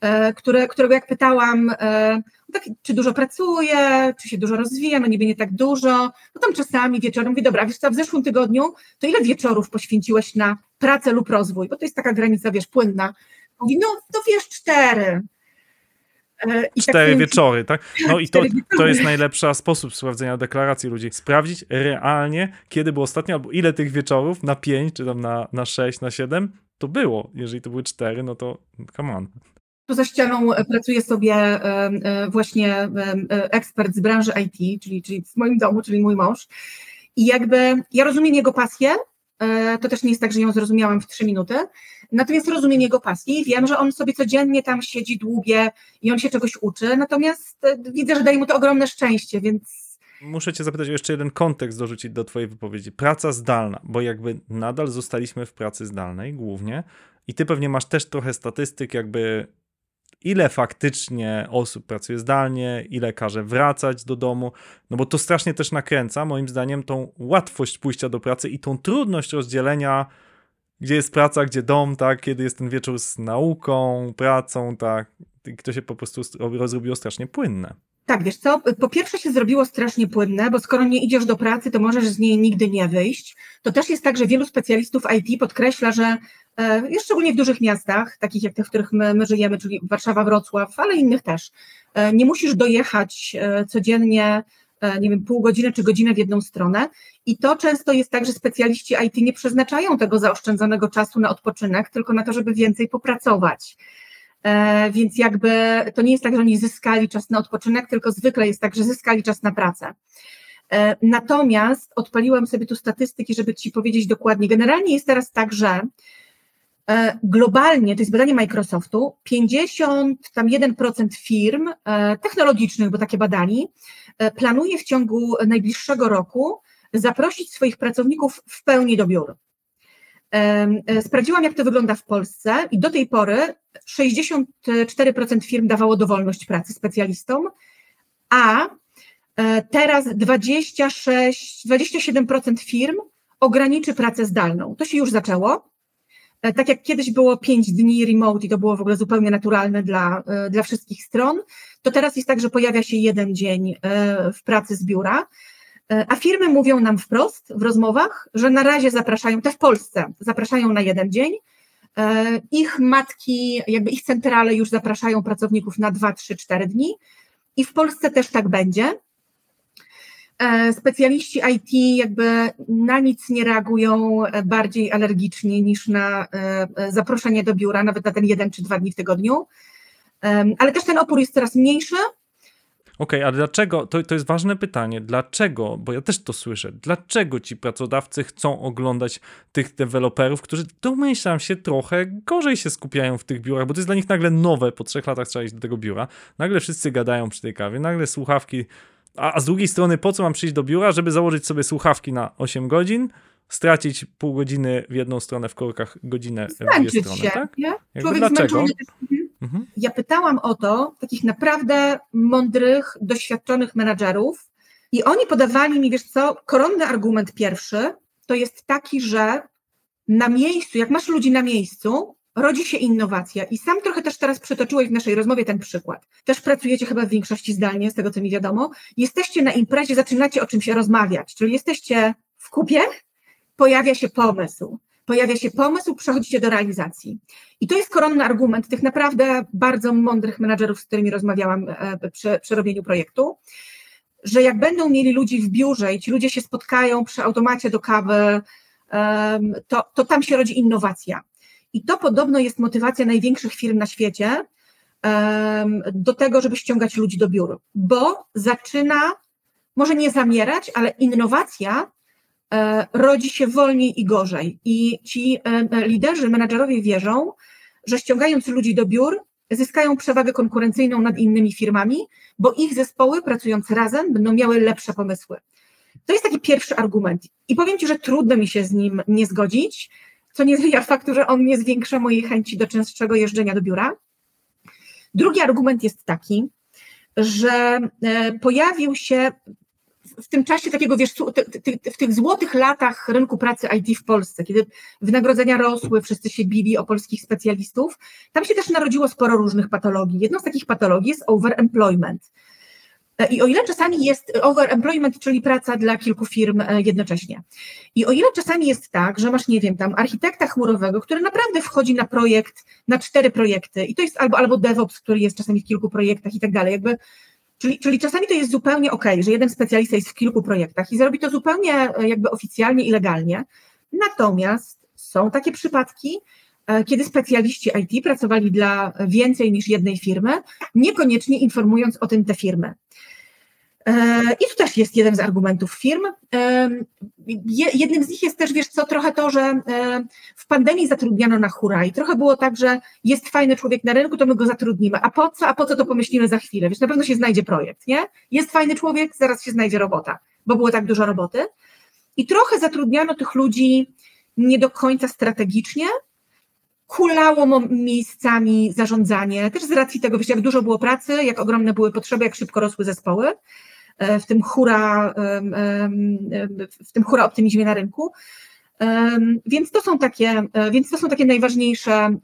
e, które, którego jak pytałam, e, tak, czy dużo pracuje, czy się dużo rozwija, no niby nie tak dużo, no tam czasami wieczorem mówi, dobra, wiesz co, w zeszłym tygodniu to ile wieczorów poświęciłeś na pracę lub rozwój, bo to jest taka granica, wiesz, płynna. Mówi, no to wiesz, cztery. E, i tak Cztery ci- wieczory, tak? No i to, to jest najlepszy sposób sprawdzenia deklaracji ludzi. Sprawdzić realnie, kiedy było ostatnio, albo ile tych wieczorów na pięć, czy tam na, na sześć, na siedem, to było. Jeżeli to były cztery, no to come on. Tu za ścianą e, pracuje sobie e, właśnie ekspert z branży IT, czyli, czyli w moim domu, czyli mój mąż. I jakby ja rozumiem jego pasję, to też nie jest tak, że ją zrozumiałam w trzy minuty, natomiast rozumiem jego pasję i wiem, że on sobie codziennie tam siedzi długie i on się czegoś uczy, natomiast e, widzę, że daje mu to ogromne szczęście, więc Muszę cię zapytać o jeszcze jeden kontekst dorzucić do twojej wypowiedzi. Praca zdalna, bo jakby nadal zostaliśmy w pracy zdalnej głównie i ty pewnie masz też trochę statystyk jakby ile faktycznie osób pracuje zdalnie, ile każe wracać do domu, no bo to strasznie też nakręca moim zdaniem tą łatwość pójścia do pracy i tą trudność rozdzielenia gdzie jest praca, gdzie dom, tak, kiedy jest ten wieczór z nauką, pracą, tak, i to się po prostu stro- zrobiło strasznie płynne. Tak, wiesz co, po pierwsze się zrobiło strasznie płynne, bo skoro nie idziesz do pracy, to możesz z niej nigdy nie wyjść. To też jest tak, że wielu specjalistów IT podkreśla, że e, szczególnie w dużych miastach, takich jak te, w których my, my żyjemy, czyli Warszawa, Wrocław, ale innych też, e, nie musisz dojechać e, codziennie, e, nie wiem, pół godziny czy godzinę w jedną stronę. I to często jest tak, że specjaliści IT nie przeznaczają tego zaoszczędzonego czasu na odpoczynek, tylko na to, żeby więcej popracować. E, Więc jakby to nie jest tak, że oni zyskali czas na odpoczynek, tylko zwykle jest tak, że zyskali czas na pracę. E, Natomiast odpaliłam sobie tu statystyki, żeby Ci powiedzieć dokładnie. Generalnie jest teraz tak, że e, globalnie, to jest badanie Microsoftu, 51% firm technologicznych, bo takie badali, planuje w ciągu najbliższego roku zaprosić swoich pracowników w pełni do biur. E, Sprawdziłam, jak to wygląda w Polsce i do tej pory 64% firm dawało dowolność pracy specjalistom, a e, teraz 26, 27% firm ograniczy pracę zdalną. To się już zaczęło. E, Tak jak kiedyś było 5 dni remote i to było w ogóle zupełnie naturalne dla, dla wszystkich stron, to teraz jest tak, że pojawia się jeden dzień w pracy z biura. E, A firmy mówią nam wprost w rozmowach, że na razie zapraszają, te w Polsce, zapraszają na jeden dzień. E, Ich matki, jakby ich centrale już zapraszają pracowników na 2, 3, 4 dni i w Polsce też tak będzie. E, Specjaliści IT jakby na nic nie reagują bardziej alergicznie niż na zaproszenie do biura, nawet na ten jeden czy dwa dni w tygodniu. Ale też ten opór jest coraz mniejszy, Okej, ale dlaczego? To, to jest ważne pytanie. Dlaczego? Bo ja też to słyszę. Dlaczego ci pracodawcy chcą oglądać tych deweloperów, którzy domyślam się trochę gorzej się skupiają w tych biurach, bo to jest dla nich nagle nowe. Po trzech latach trzeba iść do tego biura. Nagle wszyscy gadają przy tej kawie, nagle słuchawki. A, a z drugiej strony, po co mam przyjść do biura, żeby założyć sobie słuchawki na 8 godzin, stracić pół godziny w jedną stronę w korkach, godzinę w dwie strony, się. tak? Nie? Jakby Człowiek dlaczego? zmęczony Mhm. Ja pytałam o to takich naprawdę mądrych, doświadczonych menadżerów i oni podawali mi, wiesz co, koronny argument pierwszy to jest taki, że na miejscu, jak masz ludzi na miejscu, rodzi się innowacja. I sam trochę też teraz przytoczyłeś w naszej rozmowie ten przykład. Też pracujecie chyba w większości zdalnie, z tego co mi wiadomo. Jesteście na imprezie, zaczynacie o czymś rozmawiać, czyli jesteście w kupie, pojawia się pomysł. Pojawia się pomysł, przechodzicie do realizacji. I to jest koronny argument tych naprawdę bardzo mądrych menadżerów, z którymi rozmawiałam e, przy, przy robieniu projektu, że jak będą mieli ludzi w biurze i ci ludzie się spotkają przy automacie do kawy, to, to tam się rodzi innowacja. I to podobno jest motywacja największych firm na świecie do tego, żeby ściągać ludzi do biur, bo zaczyna, może nie zamierać, ale innowacja rodzi się wolniej i gorzej. I ci e, liderzy, menadżerowie wierzą, że ściągając ludzi do biur, zyskają przewagę konkurencyjną nad innymi firmami, bo ich zespoły pracując razem będą miały lepsze pomysły. To jest taki pierwszy argument. I powiem Ci, że trudno mi się z nim nie zgodzić, co nie zmienia faktu, że on nie zwiększa mojej chęci do częstszego jeżdżenia do biura. Drugi argument jest taki, że e, pojawił się w tym czasie takiego, wiesz, w tych złotych latach rynku pracy IT w Polsce, kiedy wynagrodzenia rosły, wszyscy się bili o polskich specjalistów, tam się też narodziło sporo różnych patologii. Jedną z takich patologii jest overemployment. I o ile czasami jest overemployment, czyli praca dla kilku firm e, jednocześnie. I o ile czasami jest tak, że masz, nie wiem, tam architekta chmurowego, który naprawdę wchodzi na projekt, na cztery projekty, i to jest albo, albo DevOps, który jest czasami w kilku projektach i tak dalej, jakby Czyli, czyli czasami to jest zupełnie ok, że jeden specjalista jest w kilku projektach i zrobi to zupełnie e, jakby oficjalnie i legalnie. Natomiast są takie przypadki, e, kiedy specjaliści IT pracowali dla więcej niż jednej firmy, niekoniecznie informując o tym te firmy. E, I tu też jest jeden z argumentów firm. E, jednym z nich jest też, wiesz co, trochę to, że e, w pandemii zatrudniano na hura i trochę było tak, że jest fajny człowiek na rynku, to my go zatrudnimy. A po co? A po co to pomyślimy za chwilę? Wiesz, na pewno się znajdzie projekt, nie? Jest fajny człowiek, zaraz się znajdzie robota, bo było tak dużo roboty. I trochę zatrudniano tych ludzi nie do końca strategicznie, kulało miejscami zarządzanie, też z racji tego, wiesz, jak dużo było pracy, jak ogromne były potrzeby, jak szybko rosły zespoły. E, w tym hura, w tym hura optymizmie na rynku. Więc to są takie, e, więc to są takie najważniejsze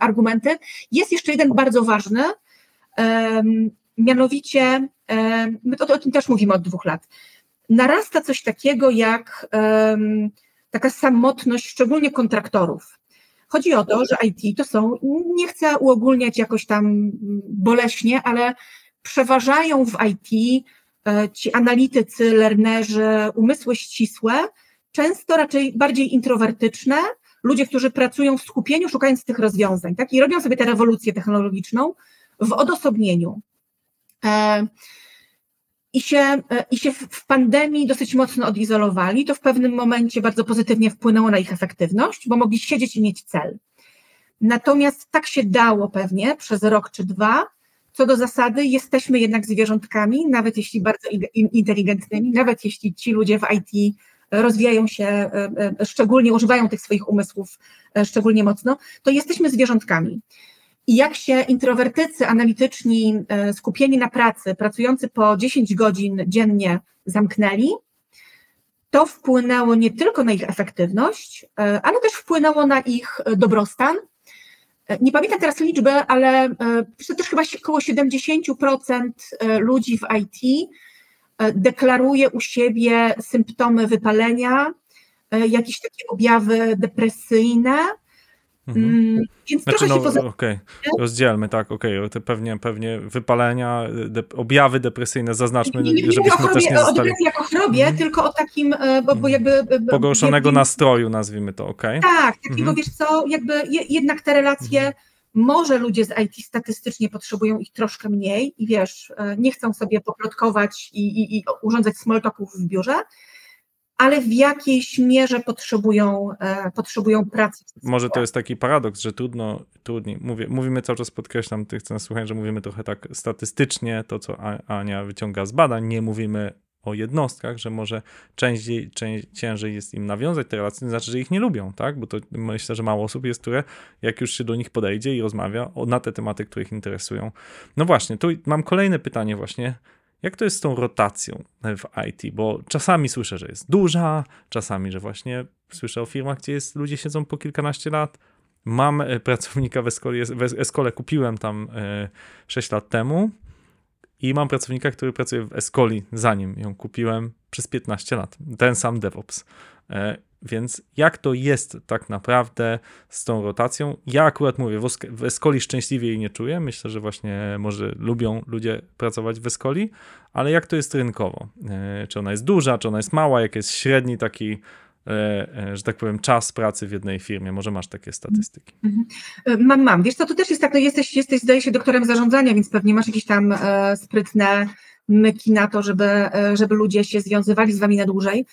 argumenty. Jest jeszcze jeden bardzo ważny, mianowicie, my to, o tym też mówimy od dwóch lat. Narasta coś takiego jak taka samotność, szczególnie kontraktorów. Chodzi o to, że IT to są, nie chcę uogólniać jakoś tam boleśnie, ale przeważają w IT ci analitycy, lernerzy, umysły ścisłe, często raczej bardziej introwertyczne, ludzie, którzy pracują w skupieniu, szukając tych rozwiązań, tak? I robią sobie tę rewolucję technologiczną w odosobnieniu. E, I się, e, I się w pandemii dosyć mocno odizolowali. To w pewnym momencie bardzo pozytywnie wpłynęło na ich efektywność, bo mogli siedzieć i mieć cel. Natomiast tak się dało pewnie przez rok czy dwa, co do zasady, jesteśmy jednak zwierzątkami, nawet jeśli bardzo inteligentnymi, nawet jeśli ci ludzie w IT rozwijają się, e, e, szczególnie używają tych swoich umysłów e, szczególnie mocno, to jesteśmy zwierzątkami. I jak się introwertycy, analityczni, skupieni na pracy, pracujący po 10 godzin dziennie zamknęli, to wpłynęło nie tylko na ich efektywność, ale też wpłynęło na ich dobrostan, nie pamiętam teraz liczby, ale e, to też chyba około 70% e, ludzi w IT e, deklaruje u siebie symptomy wypalenia, jakieś takie objawy depresyjne. Mhm. Mm, więc znaczy, trochę no, się poza... Okay. rozdzielmy, tak, okej, okay. pewnie, pewnie wypalenia, de, objawy depresyjne zaznaczmy, nie, nie, nie żebyśmy chorobie, też nie zostali... O jako chorobie, mm. tylko o takim, bo, bo jakby... Pogorszonego jakby... nastroju, nazwijmy to, okej? Okay? Tak, takiego, mm. wiesz co, jakby jednak te relacje mm może ludzie z IT statystycznie potrzebują ich troszkę mniej i wiesz, e, nie chcą sobie poplotkować i, i, i urządzać smalltalków w biurze, ale w jakiejś mierze potrzebują, e, potrzebują pracy. Może to jest taki paradoks, że trudno, trudniej, mówię, mówimy cały czas, podkreślam tych, co nas słuchają, że mówimy trochę tak statystycznie, to co Ania wyciąga z badań, nie mówimy o jednostkach, że może częściej, częściej, ciężej jest im nawiązać te relacje, to znaczy, że ich nie lubią, tak? Bo to myślę, że mało osób jest, które jak już się do nich podejdzie i rozmawia o, na te tematy, które ich interesują. No właśnie, tu mam kolejne pytanie właśnie. Jak to jest z tą rotacją w IT? Bo czasami słyszę, że jest duża, czasami, że właśnie słyszę o firmach, gdzie jest, ludzie siedzą po kilkanaście lat. Mam e, pracownika w Escole, w kupiłem tam 6 e, lat temu i mam pracownika, który pracuje w Escoli, zanim ją kupiłem przez 15 lat. Ten sam DevOps. Więc jak to jest tak naprawdę z tą rotacją? Ja akurat mówię, w, Escoli szczęśliwie jej nie czuję. Myślę, że właśnie może lubią ludzie pracować w Escoli, ale jak to jest rynkowo? E, Czy ona jest duża, czy ona jest mała, jak jest średni taki, e, e, że tak powiem, czas pracy w jednej firmie? Może masz takie statystyki? E, Mam, mam. Wiesz co, to też jest tak, no jesteś, jesteś zdaje się doktorem zarządzania, więc pewnie masz jakieś tam sprytne myki na to, żeby, żeby ludzie się związywali z wami na dłużej.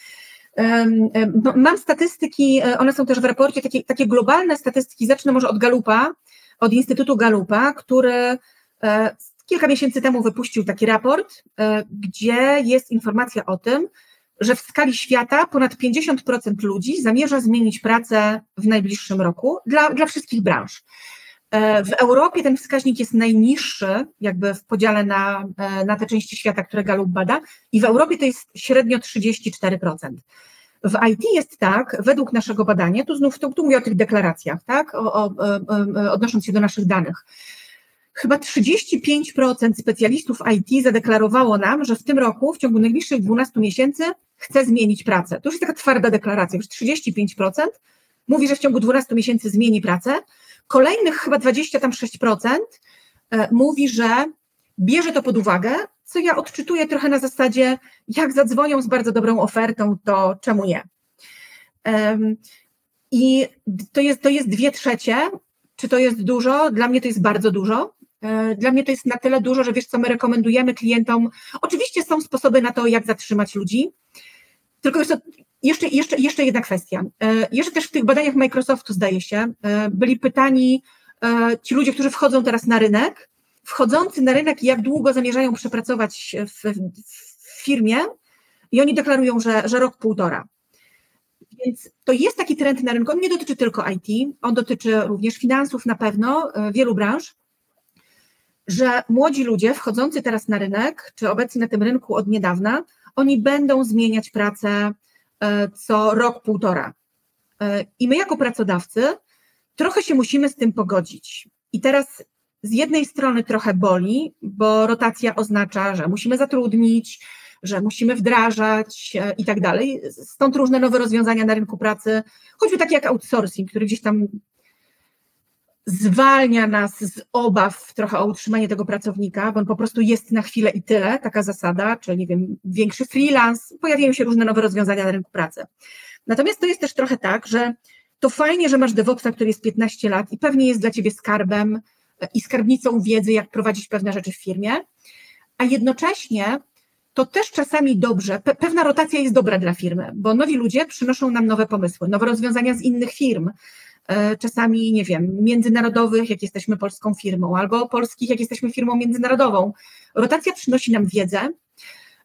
No, Mam statystyki, e, one są też w raporcie, takie, takie globalne statystyki, zacznę może od Galupa, od Instytutu Galupa, który e, kilka miesięcy temu wypuścił taki raport, e, gdzie jest informacja o tym, że w skali świata ponad 50% ludzi zamierza zmienić pracę w najbliższym roku dla, dla wszystkich branż. E, W Europie ten wskaźnik jest najniższy, jakby w podziale na, e, na te części świata, które Galup bada, i w Europie to jest średnio 34%. W IT jest tak, według naszego badania, tu znów tu, tu mówię o tych deklaracjach, tak, o, o, e, e, odnosząc się do naszych danych. Chyba 35% specjalistów IT zadeklarowało nam, że w tym roku, w ciągu najbliższych 12 miesięcy, chce zmienić pracę. To już jest taka twarda deklaracja, już 35% mówi, że w ciągu 12 miesięcy zmieni pracę. Kolejnych chyba 26% e, mówi, że bierze to pod uwagę, co ja odczytuję trochę na zasadzie, jak zadzwonią z bardzo dobrą ofertą, to czemu nie? I to jest, to jest dwie trzecie. Czy to jest dużo? Dla mnie to jest bardzo dużo. E, Dla mnie to jest na tyle dużo, że wiesz co, my rekomendujemy klientom. Oczywiście są sposoby na to, jak zatrzymać ludzi. Tylko wiesz co, jeszcze, jeszcze, jeszcze jedna kwestia. E, Jeszcze też w tych badaniach Microsoftu, zdaje się, e, byli pytani e, ci ludzie, którzy wchodzą teraz na rynek, wchodzący na rynek, jak długo zamierzają przepracować w, w firmie, i oni deklarują, że, że rok, półtora. Więc to jest taki trend na rynku. On nie dotyczy tylko IT, on dotyczy również finansów na pewno, wielu branż, że młodzi ludzie wchodzący teraz na rynek, czy obecni na tym rynku od niedawna, oni będą zmieniać pracę co rok, półtora. E, I my jako pracodawcy trochę się musimy z tym pogodzić. I teraz z jednej strony trochę boli, bo rotacja oznacza, że musimy zatrudnić, że musimy wdrażać e, i tak dalej. Stąd różne nowe rozwiązania na rynku pracy, choćby takie jak outsourcing, który gdzieś tam zwalnia nas z obaw trochę o utrzymanie tego pracownika, bo on po prostu jest na chwilę i tyle, taka zasada, czy nie wiem, większy freelance, pojawiają się różne nowe rozwiązania na rynku pracy. Natomiast to jest też trochę tak, że to fajnie, że masz DevOpsa, który jest 15 lat i pewnie jest dla ciebie skarbem e, i skarbnicą wiedzy, jak prowadzić pewne rzeczy w firmie, a jednocześnie to też czasami dobrze, pe- pewna rotacja jest dobra dla firmy, bo nowi ludzie przynoszą nam nowe pomysły, nowe rozwiązania z innych firm, czasami, nie wiem, międzynarodowych, jak jesteśmy polską firmą, albo polskich, jak jesteśmy firmą międzynarodową. Rotacja przynosi nam wiedzę.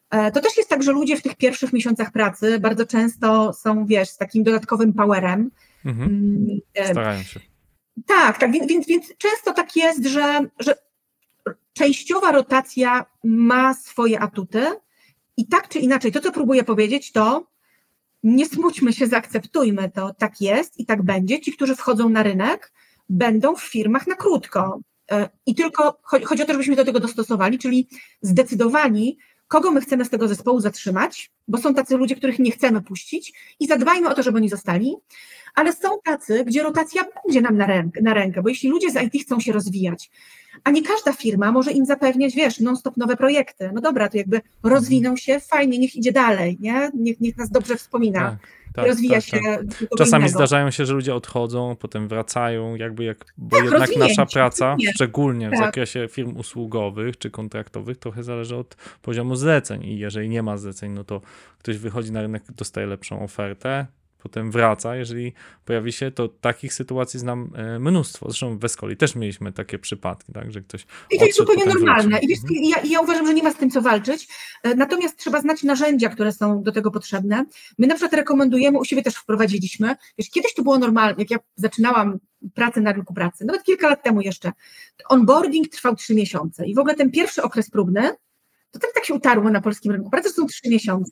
E, To też jest tak, że ludzie w tych pierwszych miesiącach pracy bardzo często są, wiesz, z takim dodatkowym powerem. Mhm. Mm, e, Starają się. tak, tak, więc, więc, więc często tak jest, że, że częściowa rotacja ma swoje atuty i tak czy inaczej, to co próbuję powiedzieć, to nie smućmy się, zaakceptujmy to, tak jest i tak będzie. Ci, którzy wchodzą na rynek, będą w firmach na krótko. E, I tylko chodzi, o to, żebyśmy do tego dostosowali, czyli zdecydowali, kogo my chcemy z tego zespołu zatrzymać, bo są tacy ludzie, których nie chcemy puścić i zadbajmy o to, żeby oni zostali, ale są tacy, gdzie rotacja będzie nam na rękę, na rękę, bo jeśli ludzie z IT chcą się rozwijać, a nie każda firma może im zapewniać, wiesz, non-stop nowe projekty. No dobra, to jakby rozwiną się, fajnie, niech idzie dalej, nie? Niech, niech nas dobrze wspomina. Tak, tak, rozwija tak, się tak. Czasami innego. zdarzają się, że ludzie odchodzą, potem wracają, jakby jak, bo Tak, jednak nasza praca, rozumiem. szczególnie w Tak. zakresie firm usługowych czy kontraktowych, trochę zależy od poziomu zleceń i jeżeli nie ma zleceń, no to ktoś wychodzi na rynek, dostaje lepszą ofertę, potem wraca, jeżeli pojawi się, to takich sytuacji znam e, mnóstwo. Zresztą w Escoli też mieliśmy takie przypadki, tak, że ktoś I to jest zupełnie normalne. I wiesz, Mhm. ja, ja uważam, że nie ma z tym co walczyć. E, Natomiast trzeba znać narzędzia, które są do tego potrzebne. My na przykład rekomendujemy, u siebie też wprowadziliśmy. Wiesz, kiedyś to było normalne, jak ja zaczynałam pracę na rynku pracy, nawet kilka lat temu jeszcze. Onboarding trwał trzy miesiące i w ogóle ten pierwszy okres próbny, to tak, tak się utarło na polskim rynku pracy, że są trzy miesiące.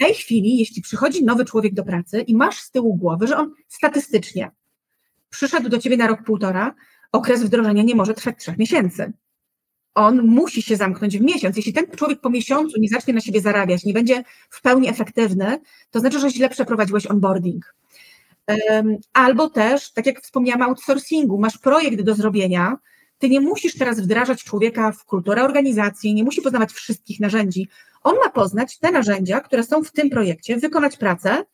Tej chwili, jeśli przychodzi nowy człowiek do pracy i masz z tyłu głowy, że on statystycznie przyszedł do ciebie na rok, półtora, okres wdrożenia nie może trwać trzech miesięcy. on musi się zamknąć w miesiąc. Jeśli ten człowiek po miesiącu nie zacznie na siebie zarabiać, nie będzie w pełni efektywny, to znaczy, że źle przeprowadziłeś onboarding. Albo też, tak jak wspomniałam, outsourcingu, masz projekt do zrobienia, ty nie musisz teraz wdrażać człowieka w kulturę organizacji, nie musi poznawać wszystkich narzędzi. On ma poznać te narzędzia, które są w tym projekcie, wykonać pracę,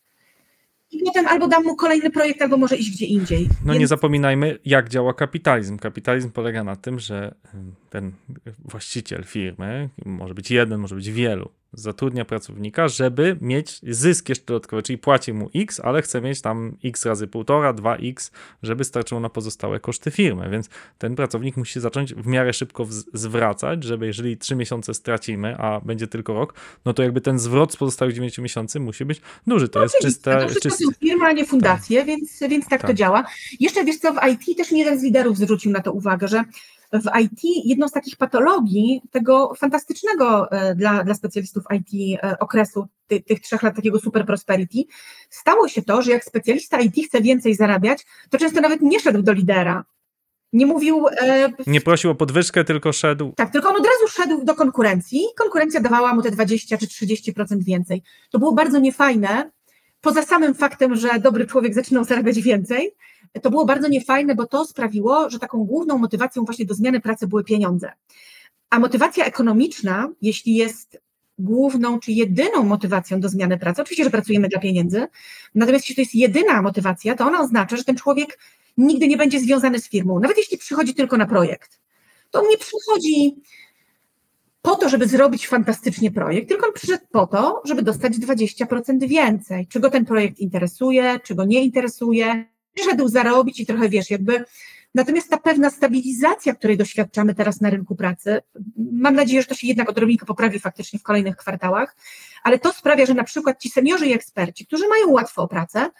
i potem albo dam mu kolejny projekt, albo może iść gdzie indziej. No Więc nie zapominajmy, jak działa kapitalizm. Kapitalizm polega na tym, że ten właściciel firmy, może być jeden, może być wielu, zatrudnia pracownika, żeby mieć zysk jeszcze dodatkowy, czyli płaci mu x, ale chce mieć tam x razy półtora, 2x, żeby starczyło na pozostałe koszty firmy. Więc ten pracownik musi zacząć w miarę szybko zwracać, żeby jeżeli 3 miesiące stracimy, a będzie tylko rok, no to jakby ten zwrot z pozostałych 9 miesięcy musi być duży. To jest Oczywiście, czyste, to są firmy, a nie fundacje, więc, więc tak, to Tak. działa. Jeszcze wiesz co, w IT też jeden z liderów zwrócił na to uwagę, że w IT jedną z takich patologii tego fantastycznego e, dla, dla specjalistów IT e, okresu, ty, tych trzech lat takiego super prosperity, stało się to, że jak specjalista IT chce więcej zarabiać, to często nawet nie szedł do lidera. Nie mówił, e, nie prosił o podwyżkę, tylko szedł tak, tylko on od razu szedł do konkurencji i konkurencja dawała mu te 20 czy 30% więcej. To było bardzo niefajne, poza samym faktem, że dobry człowiek zaczynał zarabiać więcej, to było bardzo niefajne, bo to sprawiło, że taką główną motywacją właśnie do zmiany pracy były pieniądze. A motywacja ekonomiczna, jeśli jest główną czy jedyną motywacją do zmiany pracy, oczywiście, że pracujemy dla pieniędzy, natomiast jeśli to jest jedyna motywacja, to ona oznacza, że ten człowiek nigdy nie będzie związany z firmą, nawet jeśli przychodzi tylko na projekt. To on nie przychodzi po to, żeby zrobić fantastycznie projekt, tylko on przyszedł po to, żeby dostać 20% więcej. Czy go ten projekt interesuje, czy go nie interesuje. Przyszedł zarobić i trochę wiesz, jakby. Natomiast ta pewna stabilizacja, której doświadczamy teraz na rynku pracy, mam nadzieję, że to się jednak odrobinkę poprawi faktycznie w kolejnych kwartałach, ale to sprawia, że na przykład ci seniorzy i eksperci, którzy mają łatwo o pracę,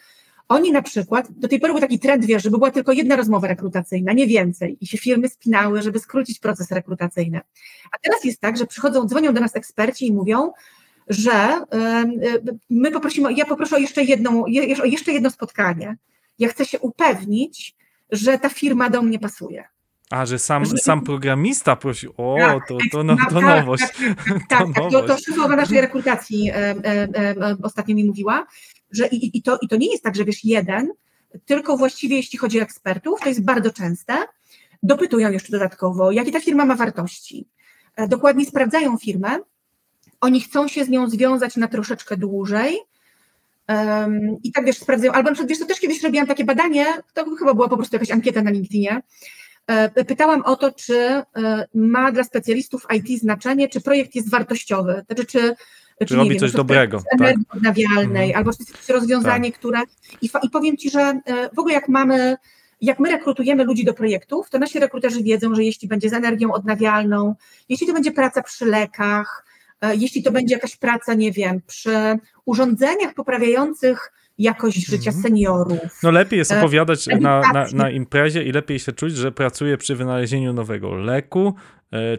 oni na przykład, do tej pory był taki trend, wiesz, żeby była tylko jedna rozmowa rekrutacyjna, nie więcej, i się firmy spinały, żeby skrócić proces rekrutacyjny. A teraz jest tak, że przychodzą, dzwonią do nas eksperci i mówią, że y, my poprosimy, ja poproszę o jeszcze, jedną, je- o jeszcze jedno spotkanie. Ja chcę się upewnić, że ta firma do mnie pasuje. A, że sam, Że- sam programista prosił. O, Tak, to, to, no, to tak, nowość. Tak, tak, tak, to, to nowość. szefowa naszej rekrutacji e, e, e, ostatnio mi mówiła, że i, i, to, i to nie jest tak, że wiesz, jeden, tylko właściwie jeśli chodzi o ekspertów, to jest bardzo częste, dopytują jeszcze dodatkowo, jakie ta firma ma wartości. E, Dokładnie sprawdzają firmę, oni chcą się z nią związać na troszeczkę dłużej, em, i tak wiesz, sprawdzają, albo na przykład, wiesz, to też kiedyś robiłam takie badanie, to chyba była po prostu jakaś ankieta na LinkedInie, E, Pytałam o to, czy e, ma dla specjalistów IT znaczenie, czy projekt jest wartościowy, znaczy, czy, czy, robi wiem, coś dobrego, Z energii odnawialnej, Mhm. albo jakieś rozwiązanie, które. I, I powiem Ci, że e, w ogóle jak mamy, jak my rekrutujemy ludzi do projektów, to nasi rekruterzy wiedzą, że jeśli będzie z energią odnawialną, jeśli to będzie praca przy lekach, e, jeśli to będzie jakaś praca, nie wiem, przy urządzeniach poprawiających jakość życia Mhm. seniorów. No lepiej jest E, opowiadać na, na, na imprezie i lepiej się czuć, że pracuje przy wynalezieniu nowego leku,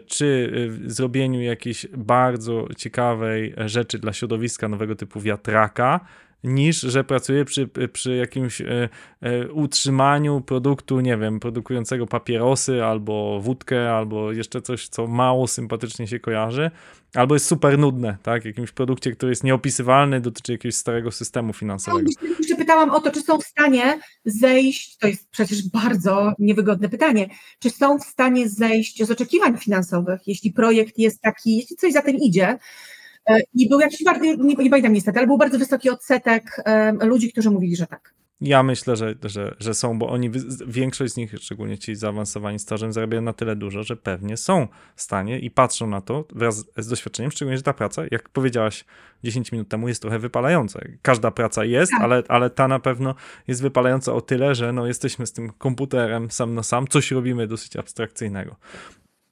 czy e, w zrobieniu jakiejś bardzo ciekawej rzeczy dla środowiska, nowego typu wiatraka, niż że pracuje przy, przy jakimś e, e, utrzymaniu produktu, nie wiem, produkującego papierosy albo wódkę, albo jeszcze coś, co mało sympatycznie się kojarzy, albo jest super nudne, tak? Jakimś produkcie, który jest nieopisywalny, dotyczy jakiegoś starego systemu finansowego. No, Jeszcze pytałam o to, czy są w stanie zejść, to jest przecież bardzo niewygodne pytanie, czy są w stanie zejść z oczekiwań finansowych, jeśli projekt jest taki, jeśli coś za tym idzie. E, I był jakiś bardzo, nie, nie pamiętam niestety, ale był bardzo wysoki odsetek em, ludzi, którzy mówili, że tak. Ja myślę, że, że, że są, bo oni, większość z nich, szczególnie ci zaawansowani stażem, zarabiają na tyle dużo, że pewnie są w stanie i patrzą na to wraz z doświadczeniem, szczególnie, że ta praca, jak powiedziałaś 10 minut temu, jest trochę wypalająca. Każda praca jest, Tak. ale, ale ta na pewno jest wypalająca o tyle, że no, jesteśmy z tym komputerem sam na sam, coś robimy dosyć abstrakcyjnego.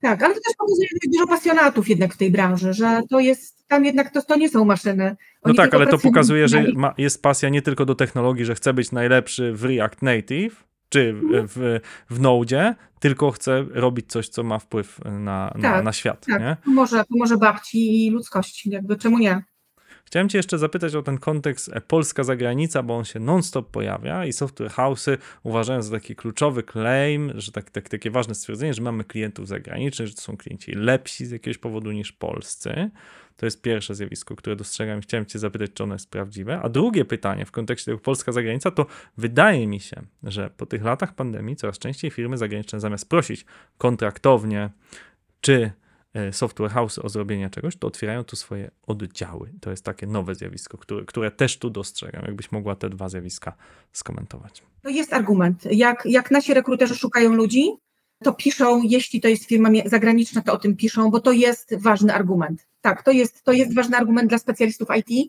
Tak, ale to też pokazuje, że jest dużo pasjonatów jednak w tej branży, że to jest, tam jednak to, to nie są maszyny. No Oni tak, tylko ale to pokazuje, że ma, jest pasja nie tylko do technologii, że chce być najlepszy w React Native, czy w, Mhm. w, w Node, tylko chce robić coś, co ma wpływ na, na, Tak, na świat. Tak, Nie? pomoże, pomoże babci i ludzkości, jakby czemu nie? Chciałem Cię jeszcze zapytać o ten kontekst e, polska zagranica, bo on się non-stop pojawia i software house'y uważają za taki kluczowy claim, że tak, tak, takie ważne stwierdzenie, że mamy klientów zagranicznych, że to są klienci lepsi z jakiegoś powodu niż polscy. To jest pierwsze zjawisko, które dostrzegam i chciałem Cię zapytać, czy ono jest prawdziwe. A drugie pytanie w kontekście tego polska zagranica, to wydaje mi się, że po tych latach pandemii coraz częściej firmy zagraniczne zamiast prosić kontraktownie czy software house o zrobienie czegoś, to otwierają tu swoje oddziały. To jest takie nowe zjawisko, które, które też tu dostrzegam. Jakbyś mogła te dwa zjawiska skomentować. To jest argument. Jak, jak nasi rekruterzy szukają ludzi, to piszą, jeśli to jest firma zagraniczna, to o tym piszą, bo to jest ważny argument. Tak, to jest, to jest ważny argument dla specjalistów IT.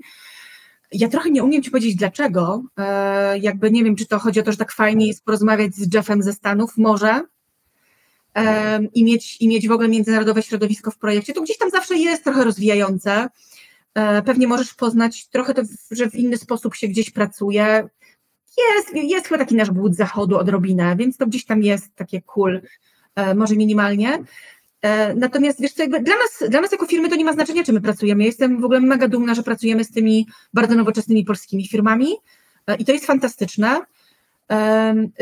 Ja trochę nie umiem Ci powiedzieć dlaczego. E, jakby nie wiem, czy to chodzi o to, że tak fajnie jest porozmawiać z Jeffem ze Stanów, może. I, mieć, I mieć w ogóle międzynarodowe środowisko w projekcie. To gdzieś tam zawsze jest trochę rozwijające. E, pewnie możesz poznać trochę to, że w inny sposób się gdzieś pracuje. Jest, jest chyba taki nasz głód zachodu odrobinę, więc to gdzieś tam jest takie cool, e, może minimalnie. E, Natomiast wiesz co, dla nas, dla nas jako firmy to nie ma znaczenia, czy my pracujemy. Jestem w ogóle mega dumna, że pracujemy z tymi bardzo nowoczesnymi polskimi firmami i to jest fantastyczne.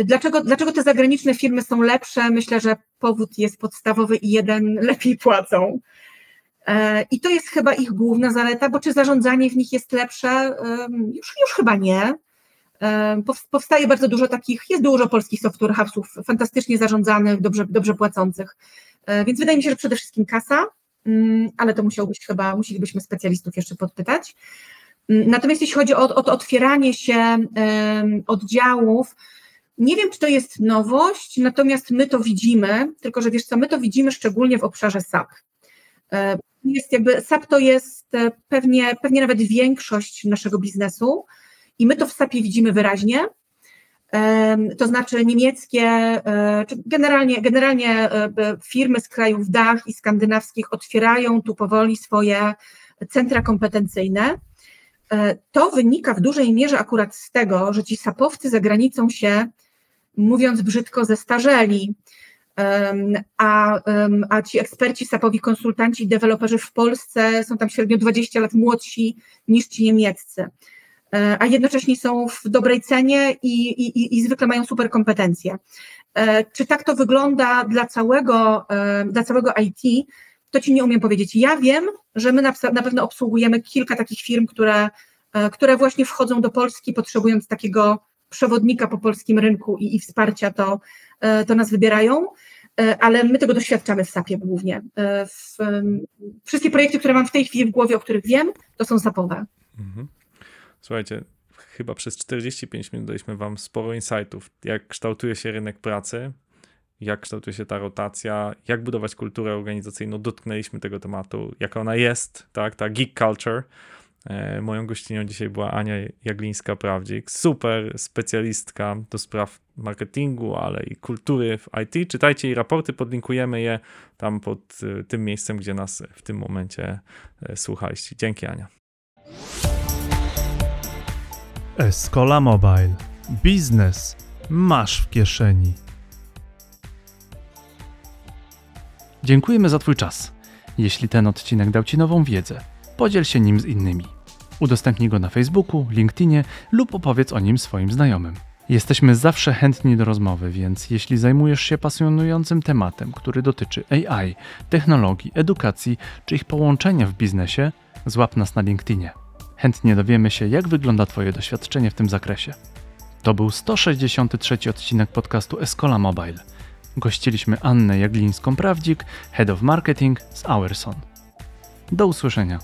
Dlaczego, dlaczego te zagraniczne firmy są lepsze? Myślę, że powód jest podstawowy i jeden lepiej płacą. E, I to jest chyba ich główna zaleta, bo czy zarządzanie w nich jest lepsze? Już, już chyba nie. Powstaje bardzo dużo takich, jest dużo polskich software fantastycznie zarządzanych, dobrze, dobrze płacących. E, Więc wydaje mi się, że przede wszystkim kasa, mm, ale to musiałbyś chyba, musielibyśmy specjalistów jeszcze podpytać. Mm, Natomiast jeśli chodzi o, o otwieranie się oddziałów, nie wiem, czy to jest nowość, natomiast my to widzimy, tylko że wiesz co, my to widzimy szczególnie w obszarze SAP. E, Jest jakby, SAP to jest e, pewnie, pewnie nawet większość naszego biznesu i my to w SAP-ie widzimy wyraźnie. To znaczy niemieckie, e, czy generalnie, generalnie firmy z krajów DACH i skandynawskich otwierają tu powoli swoje centra kompetencyjne. E, To wynika w dużej mierze akurat z tego, że ci sapowcy za granicą się, mówiąc brzydko, zestarzeli, a, a ci eksperci sapowi, konsultanci deweloperzy w Polsce są tam średnio 20 lat młodsi niż ci niemieccy, E, a jednocześnie są w dobrej cenie i, i, i- zwykle mają super kompetencje. E, Czy tak to wygląda dla całego, dla całego IT, to ci nie umiem powiedzieć. Ja wiem, że my na, na pewno obsługujemy kilka takich firm, które, e, które właśnie wchodzą do Polski, potrzebując takiego przewodnika po polskim rynku i, i wsparcia, to, e, to nas wybierają, E, ale my tego doświadczamy w SAP-ie głównie. W, wszystkie projekty, które mam w tej chwili w głowie, o których wiem, to są SAP-owe. Mhm. Słuchajcie, chyba przez 45 minut daliśmy Wam sporo insightów, jak kształtuje się rynek pracy, jak kształtuje się ta rotacja, jak budować kulturę organizacyjną. Dotknęliśmy tego tematu, jaka ona jest, tak, ta geek culture. E, Moją gościnią dzisiaj była Ania Jaglińska-Prawdzik, super specjalistka do spraw marketingu, ale i kultury w IT. Czytajcie jej raporty, podlinkujemy je tam pod e, tym miejscem, gdzie nas w tym momencie e, słuchaliście. Dzięki Ania. Escola Mobile. Biznes masz w kieszeni. Dziękujemy za Twój czas. Jeśli ten odcinek dał Ci nową wiedzę, podziel się nim z innymi. Udostępnij go na Facebooku, LinkedInie lub opowiedz o nim swoim znajomym. Jesteśmy zawsze chętni do rozmowy, więc jeśli zajmujesz się pasjonującym tematem, który dotyczy AI, technologii, edukacji czy ich połączenia w biznesie, złap nas na LinkedInie. Chętnie dowiemy się, jak wygląda Twoje doświadczenie w tym zakresie. To był 163 odcinek podcastu Escola Mobile. Gościliśmy Annę Jaglińską-Prawdzik, Head of Marketing z Hourson. Do usłyszenia.